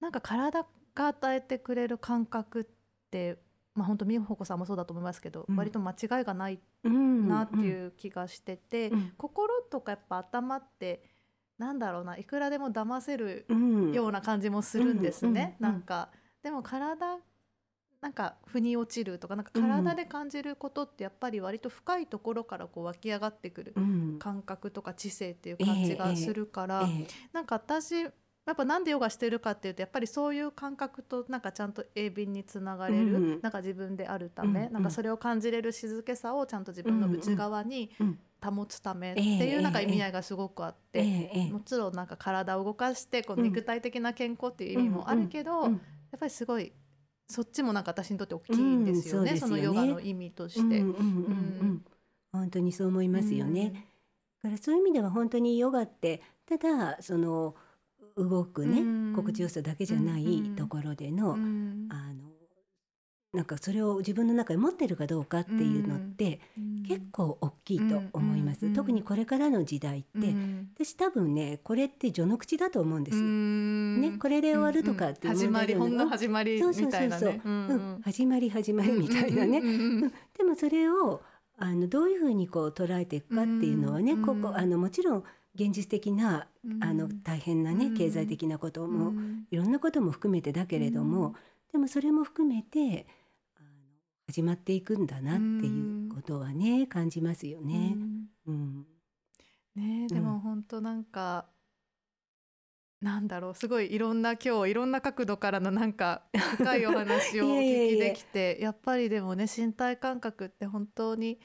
なんか体が与えてくれる感覚ってまあ本当美穂子さんもそうだと思いますけど、うん。割と間違いがないうんなっていう気がしてて、うん。心とかやっぱ頭ってなんだろうないくらでも騙せるうん。ような感じもするんですね、うんうんうん。なんかでも体なんか腑に落ちるとかなんか体で感じることってやっぱり割と深いところからこう湧き上がってくるうん。感覚とか知性っていう感じがするから、ええ。なんか私やっぱなんでヨガしてるかっていうとやっぱりそういう感覚となんかちゃんと鋭敏につながれる、うんなんか自分であるため、うんうん。なんかそれを感じれる静けさをちゃんと自分の内側にうん。保つためってええいうなんか意味合いがすごくあって、ええええ。もちろんなんか体を動かしてこううん。肉体的な健康っていう意味もあるけど、うんやっぱりすごいそっちもなんか私にとって大きいんですよね,、うんそよね。のヨガの意味として。うんうんうんうん本当にそう思いますよね。だからそういう意味では本当にヨガってただその動くね、うん。心地よさだけじゃないうんところでうの、ん。あのなんかそれを自分の中に持ってるかどうかっていうのって、うん。結構大きいと思います、うん特にこれからの時代って、うん私多分ねこれって序の口だと思うんですよ。ねね、これで終わるとかっていう始まりほんの始まりみたいなね。始まり始まりみたいなね、うんうんうんうん。でもそれをあのどういうふうにこう捉えていくかっていうのはね、うん。ここあのもちろん現実的なうん。あの大変なね、うん。経済的なことも、うん。いろんなことも含めてだけれども、うん。でもそれも含めてあの始まっていくんだなっていうことはね、感じますよね。うん。ねえでも本当なんか、なんだろうすごいいろんな今日いろんな角度からのなんか深いお話を お聞きできてやっぱりでもね身体感覚って本当に、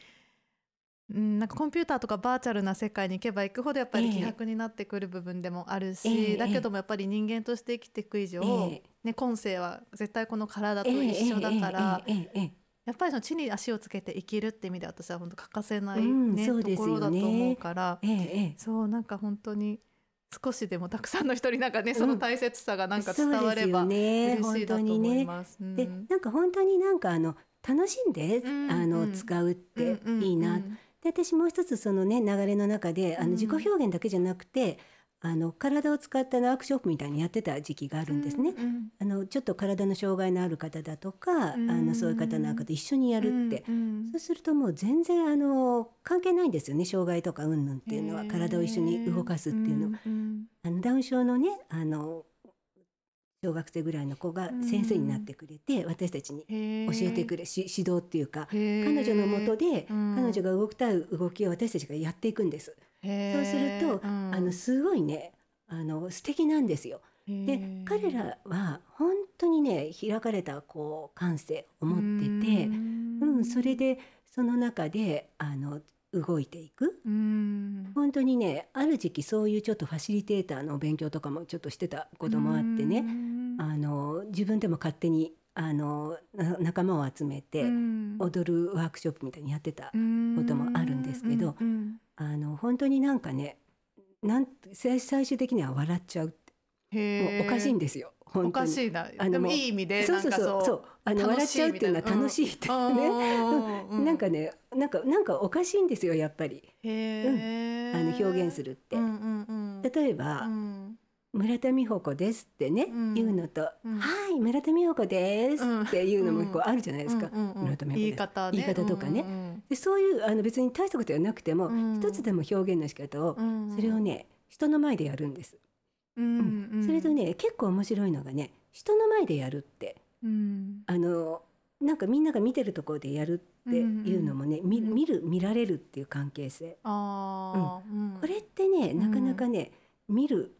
うん、なんかコンピューターとかバーチャルな世界に行けば行くほどやっぱりええ。希薄になってくる部分でもあるし、ええだけどもやっぱり人間として生きていく以上、ええ。ね、今世は絶対この体とええ一緒だから、やっぱりその地に足をつけて生きるって意味で私は本当欠かせない、うんねそうですよね。ところだと思うからそうなんか本当に少しでもたくさんの人になんかねその大切さがなんか伝わればね。嬉しいなと思います。うん。でなんか本当になんかあの楽しんで、うんあのうん。使うってうんうんいいな、うんで私もう一つそのね流れの中であうん。の自己表現だけじゃなくて、あの体を使ったワークショップみたいにやってた時期があるんですね。うんあのちょっと体の障害のある方だとか、うん。あのそういう方なんかと一緒にやるって、うんそうするともう全然あの関係ないんですよね障害とかうんぬんっていうのは。体を一緒に動かすっていうのは。ん。あのダウン症のねあの小学生ぐらいの子が先生になってくれて、私たちに教えてくれし指導っていうか彼女のもとで、うん。彼女が動きたい動きを私たちがやっていくんです。そうすると、うん。あのすごいねあの素敵なんですよ。で彼らは本当にね開かれたこう感性を持ってて、うんそれでその中であの動いていく。うん。本当にねある時期そういうちょっとファシリテーターの勉強とかもちょっとしてたこともあってね、うん。あの自分でも勝手にあのな仲間を集めてうん。踊るワークショップみたいにやってた、うんこともあるんですけどうん。あの本当になんかねなん最最終的には笑っちゃうって。もうおかしいんですよおかしいな。でもいい意味でそうそうそうそうあの笑っちゃうっていうのは楽しいっていうね、ね なんかねなんかなんかおかしいんですよやっぱり。へー。あの表現するって。うんうんうん。例えば、うん。村田美穂子ですってね、うん。言うのと、うんはい村田美穂子ですっていうのもこうあるじゃないですか。うんうんうん。村田美穂子で。す言い方ね。言い方とかね。うんでそういうあの別に大したことはなくても、うん。一つでも表現の仕方を、うんうん。それをね人の前でやるんです、うんうんそれとね結構面白いのがね人の前でやるって。うん。あのなんかみんなが見てるところでやるっていうのもね、みうん見る見られるっていう関係性。あー。うん。これってねなかなかね、見る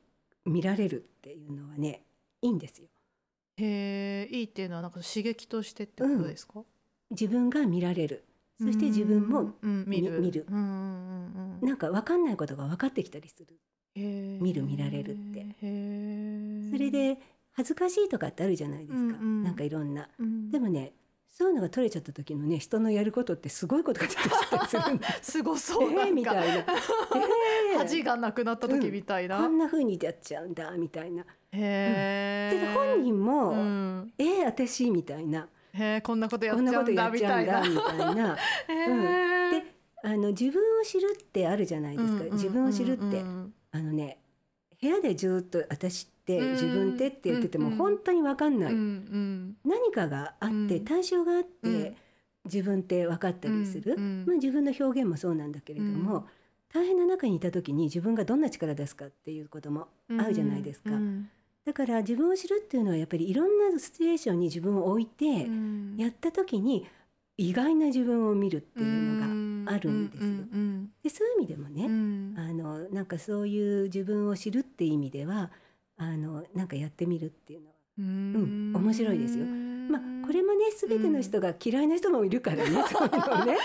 見られるっていうのはねいいんですよ。へえいいっていうのはなんか刺激としてってことですか？自分が見られる。そして自分もうん見る見る。うんうんうんなんか分かんないことが分かってきたりする見る見られるって。それで恥ずかしいとかってあるじゃないですか、うんうん。なんかいろんな。うん。でもねそういうのが取れちゃった時のね人のやることってすごいことが出てきたりする すごそうえーなんか。みたいな、えー。恥がなくなった時みたいな、こんな風にやっちゃうんだみたいな。へえで本人も、うん、えー、私みたいな。へえこんなことやこんなことっちゃうんだみたいな。だみたいな へえであの自分を知るってあるじゃないですか、自分を知るって、あのね部屋でずっと私ってうん。自分ってって言っててもうん本当に分かんない、何かがあってうん。対象があって、うん。自分って分かったりする、まあ、自分の表現もそうなんだけれども、うん。大変な中にいた時に自分がどんな力出すかっていうこともうん。合うじゃないですか。うん。だから自分を知るっていうのはやっぱりいろんなシチュエーションに自分を置いてうん。やった時に意外な自分を見るっていうのがあるんですよ。うんでそういう意味でもね、うん。うんあのなんかそういう自分を知るって意味ではあのなんかやってみるっていうのはうん面白いですよ。まあこれもね全ての人が嫌いな人もいるからね、そういうのね。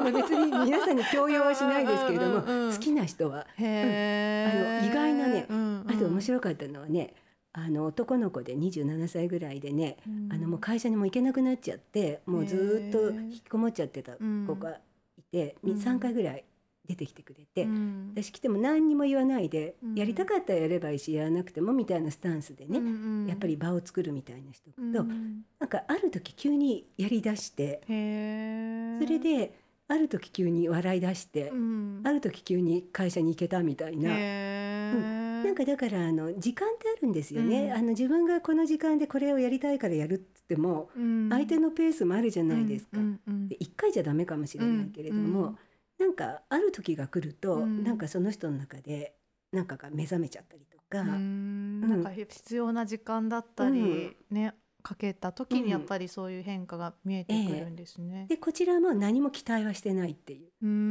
あの別に皆さんに強要はしないですけれども、うんうんうん好きな人は。へー。あの意外なねうんうん。あと面白かったのはねあの男の子で27歳ぐらいでね、あのもう会社にも行けなくなっちゃってもうずーっと引きこもっちゃってた子がいて、うん。3回ぐらい出てきてくれて、うん。私来ても何にも言わないで、うん。やりたかったらやればいいしやらなくてもみたいなスタンスでね、うんうん。やっぱり場を作るみたいな人と、うんなんかある時急にやりだしてへー。それである時急に笑い出して、うん。ある時急に会社に行けたみたいな。なんかだからあの時間ってあるんですよね、うん。あの自分がこの時間でこれをやりたいからやるっつっても、うん。相手のペースもあるじゃないですか。うんうんで1回じゃダメかもしれないけれども、うんなんかある時が来ると、うん。なんかその人の中でなんかが目覚めちゃったりとか、うん。なんか必要な時間だったり、ねかけた時うんにやっぱりそういう変化が見えてくるんですね。でこちらも何も期待はしてないっていう。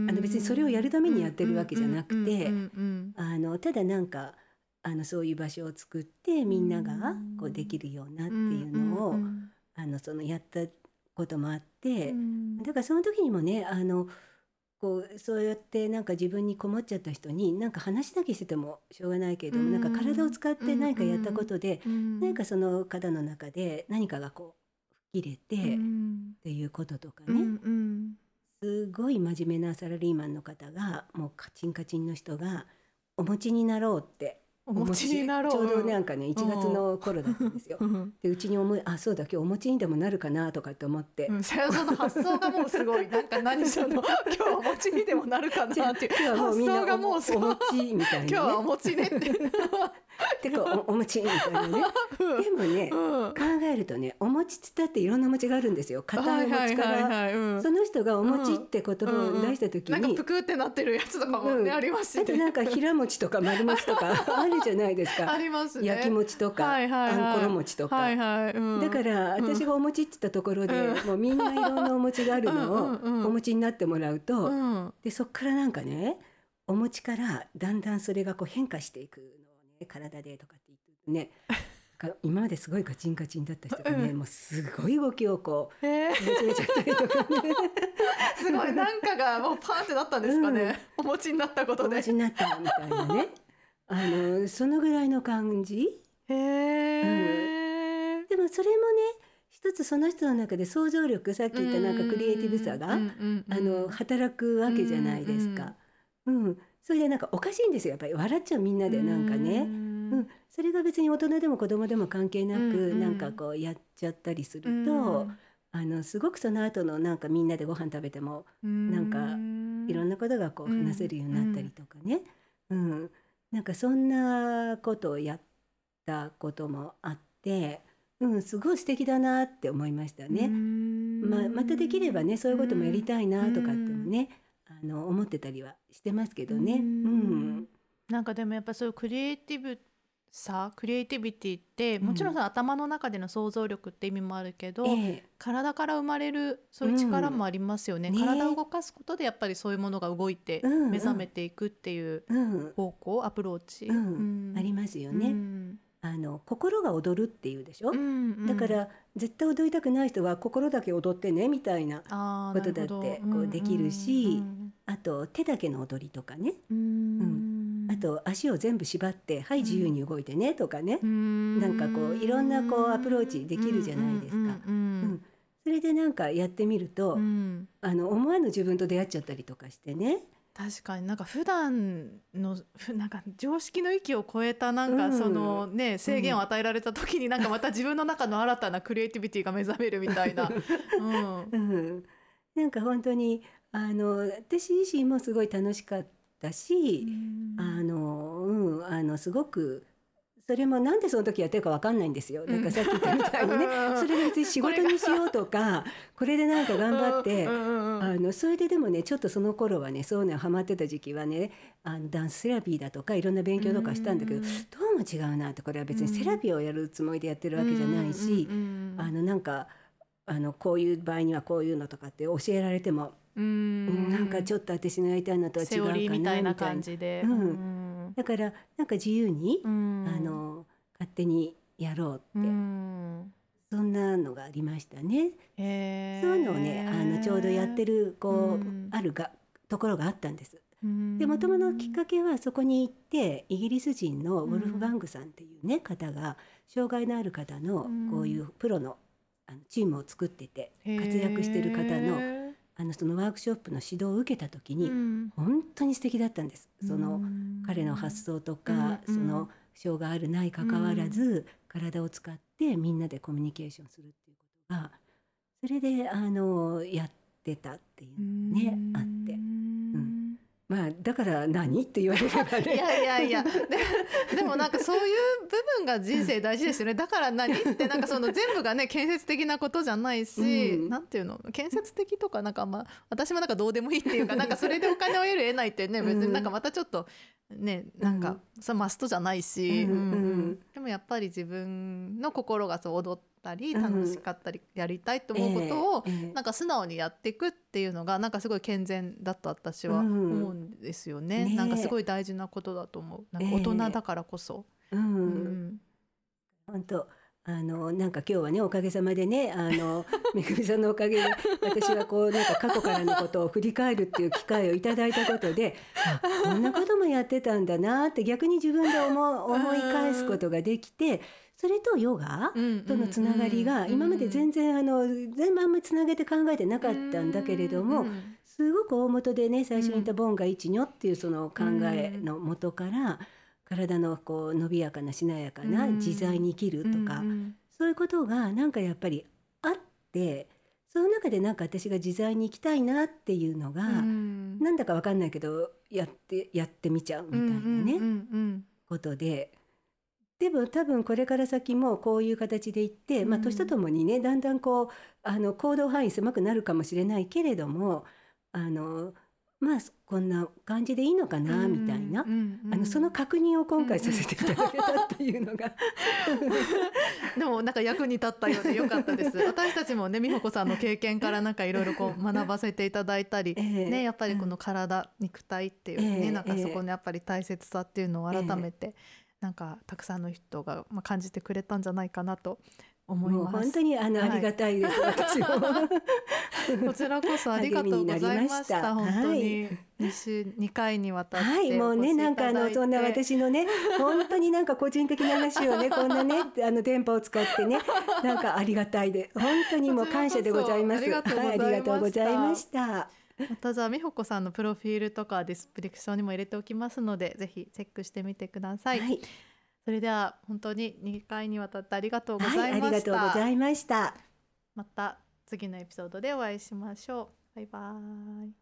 ああの別にそれをやるためにやってるわけじゃなくてただなんかあのそういう場所を作ってみんながうんこうできるようなってうんいうのを、あのそのやったこともあって、うん。だからその時にもねあのこうそうやってなんか自分にこもっちゃった人になんか話だけしててもしょうがないけれども、うん。なんか体を使って何かやったことで、うん何かその方の中で何かがこう吹っ切れて、うっんていうこととかうね、すごい真面目なサラリーマンの方がもうカチンカチンの人がお持ちになろうってお持ちになろう。ちょうどなんかね1月の頃だったんですよ。うん。でうちに思いあそうだ今日お餅にでもなるかなとかって思って、うん、その発想がもうすごい。なんか何その今日はお餅にでもなるかなっていう発想がもうすごい。餅みたいなね。今日はお餅ねっててかおお餅みたいなね。でもね、うん。考えるとねお餅っつったっていろんなお餅があるんですよ。硬いお餅から、その人がお餅って言葉を出した時に、なんかぷくってなってるやつとかもね、うん。ありますしね。あとなんか平餅とか丸餅とか あるじゃないですか。ありますね。焼き餅とか、はいはいはい。あんころ餅とか、はいはい、うん。だからうん私がお餅って言ったところで、うん。もうみんないろんなお餅があるのを うんうんうん。お餅になってもらうと、うん。でそっからなんかねお餅からだんだんそれがこう変化していく体でとかって言ってね 今まですごいガチンガチンだった人がね、うんもうすごい動きをこうえー、ちゃったりとかね。すごいなんかがもうパンってなったんですかね、お餅になったことで。お餅になったみたいなね。あのそのぐらいの感じ。へえ、でもそれもね一つその人の中で想像力さっき言ったなんかクリエイティブさが、働くわけじゃないですか。うん、それでなんかおかしいんですよ。やっぱり。笑っちゃうみんなでなんかうね。んうん、それが別に大人でも子供でも関係なく、うんうん。なんかこうやっちゃったりすうん。ると、あのすごくその後のなんかみんなでご飯食べてもなんかいろんなことがこううん話せるようになったりとかね、うん。なんかそんなことをやったこともあって、うん、すごい素敵だなって思いましたね。まあ、またできればねそういうこともやりたいなとかってもね、あの思ってたりはしてますけどね。ううん。んなんかでもやっぱそういうクリエイティブさクリエイティビティってうん。もちろんその頭の中での想像力って意味もあるけど、ええ。体から生まれるそういう力もありますよね,、うん。ね体を動かすことでやっぱりそういうものが動いてうんうん目覚めていくっていううん。方向、アプローチ、うん。ありますよね。うんあの心が踊るっていうでしょ、うんうん。だから絶対踊りたくない人は心だけ踊ってねみたいなことだってこうできるしうんあと手だけの踊りとかね。うん。あと足を全部縛ってはい自由に動いてねとかね、うん。なんかこういろんなこうアプローチできるじゃないですか。うんうんそれでなんかやってみると、うんうん。あの思わぬ自分と出会っちゃったりとかしてね確かに。なんか普段のふなんか常識の域を超えたなんかうん。そのね制限を与えられた時に なんかまた自分の中の新たなクリエイティビティが目覚めるみたいな。うん。うん、なんか本当にあの私自身もすごい楽しかったし、あのうんあのすごくそれもなんでその時やってるかわかんないんですよ。なんかさっき言ったみたいにね、それで別に仕事にしようとか、これでなんか頑張って、うんうんうんあのそれででもねちょっとその頃はねそういうのハマってた時期はねあのダンスセラピーだとかいろんな勉強とかしたんだけど、うんどうも違うなってこれは別にセラピーをやるつもりでやってるわけじゃないし、うんうんうん。あのなんかあのこういう場合にはこういうのとかって教えられても、うん。うんなんかちょっと私のやりたいのとは違うかなみたいな。感みじで。うん。うん。だからなんか自由に、うん。あの勝手にやろうって、うん。そんなのがありましたね。そういうのをねあのちょうどやってるこう、うん。あるがところがあったんです。うん。でもともとのきっかけはそこに行ってイギリス人のウォルフガングさんっていうね、方が障害のある方のうん。こういうプロのチームを作ってて活躍してる方のへあのそのワークショップの指導を受けた時ーにうん。本当に素敵だったんです。そのうん。彼の発想とか、うんその障害あるない関わらず、体を使ってみんなでコミュニケーションするっていうことがそれであのやってたっていうね、あって。うんまあだから何って言われればいねやいやいや。ででもなんかそういう部分が人生大事ですよね。だから何ってなんかその全部がね建設的なことじゃないし、うん。なんていうの？建設的とかなんかまあ私もなんかどうでもいいっていうかなんかそれでお金を得る得ないってね別になんかまたちょっとねなんかそれマストじゃないし、でもやっぱり自分の心がそう踊ったりうん楽しかったりやりたいと思うことを、なんか素直にやっていくっていうのがなんかすごい健全だと私は思うんですよね。なんかすごい大事なことだと思う。なんか大人だからこそ。ううんん。本当あのなんか今日はねおかげさまでねあの めぐみさんのおかげで私はこうなんか過去からのことを振り返るっていう機会をいただいたことであこんなこともやってたんだなって逆に自分で思う思い返すことができてそれとヨガとのつながりが今まで全然あの全部あんまりつなげて考えてなかったんだけれどもうんすごく大元でね最初に言った「ボンが一如」っていうその考えの元から体のこう伸びやかなしなやかなうん。自在に生きるとかうんそういうことがなんかやっぱりあってその中でなんか私が自在に生きたいなっていうのがうん。なんだかわかんないけどやってやってみちゃうみたいなねうんうんことで。でも多分これから先もこういう形でいって、まあ、うん年とともにねだんだんこうあの行動範囲狭くなるかもしれないけれどもあのまあこんな感じでいいのかうん。なみたいな、うんうんあのその確認を今回させていただけたっていうのが、でもなんか役に立ったようでよかったです。私たちもね美穂子さんの経験からなんかいろいろこう学ばせていただいたり、ええねやっぱりこの体、肉体っていうね、ええなんかそこのやっぱり大切さっていうのを改めて、なんかたくさんの人がまあ感じてくれたんじゃないかなと思いもうます。本当にあの、はいありがたいです私も。こちらこそありがとうございました。励みになりました本当はに二週二回にわたってはい、もうね、なんかあの、そんな私のね、本当になんか個人的な話をね、こんなね、あの電波を使ってね、なんかありがたいで、本当にもう感謝でございます。はい、ありがとうございました。またじゃあ美穂子さんのプロフィールとかディスプレクションにも入れておきますのでぜひチェックしてみてください、はい、それでは本当に2回にわたってありがとうござはい、ありがいました、とうございました。また次のエピソードでお会いしましょう。バイバイ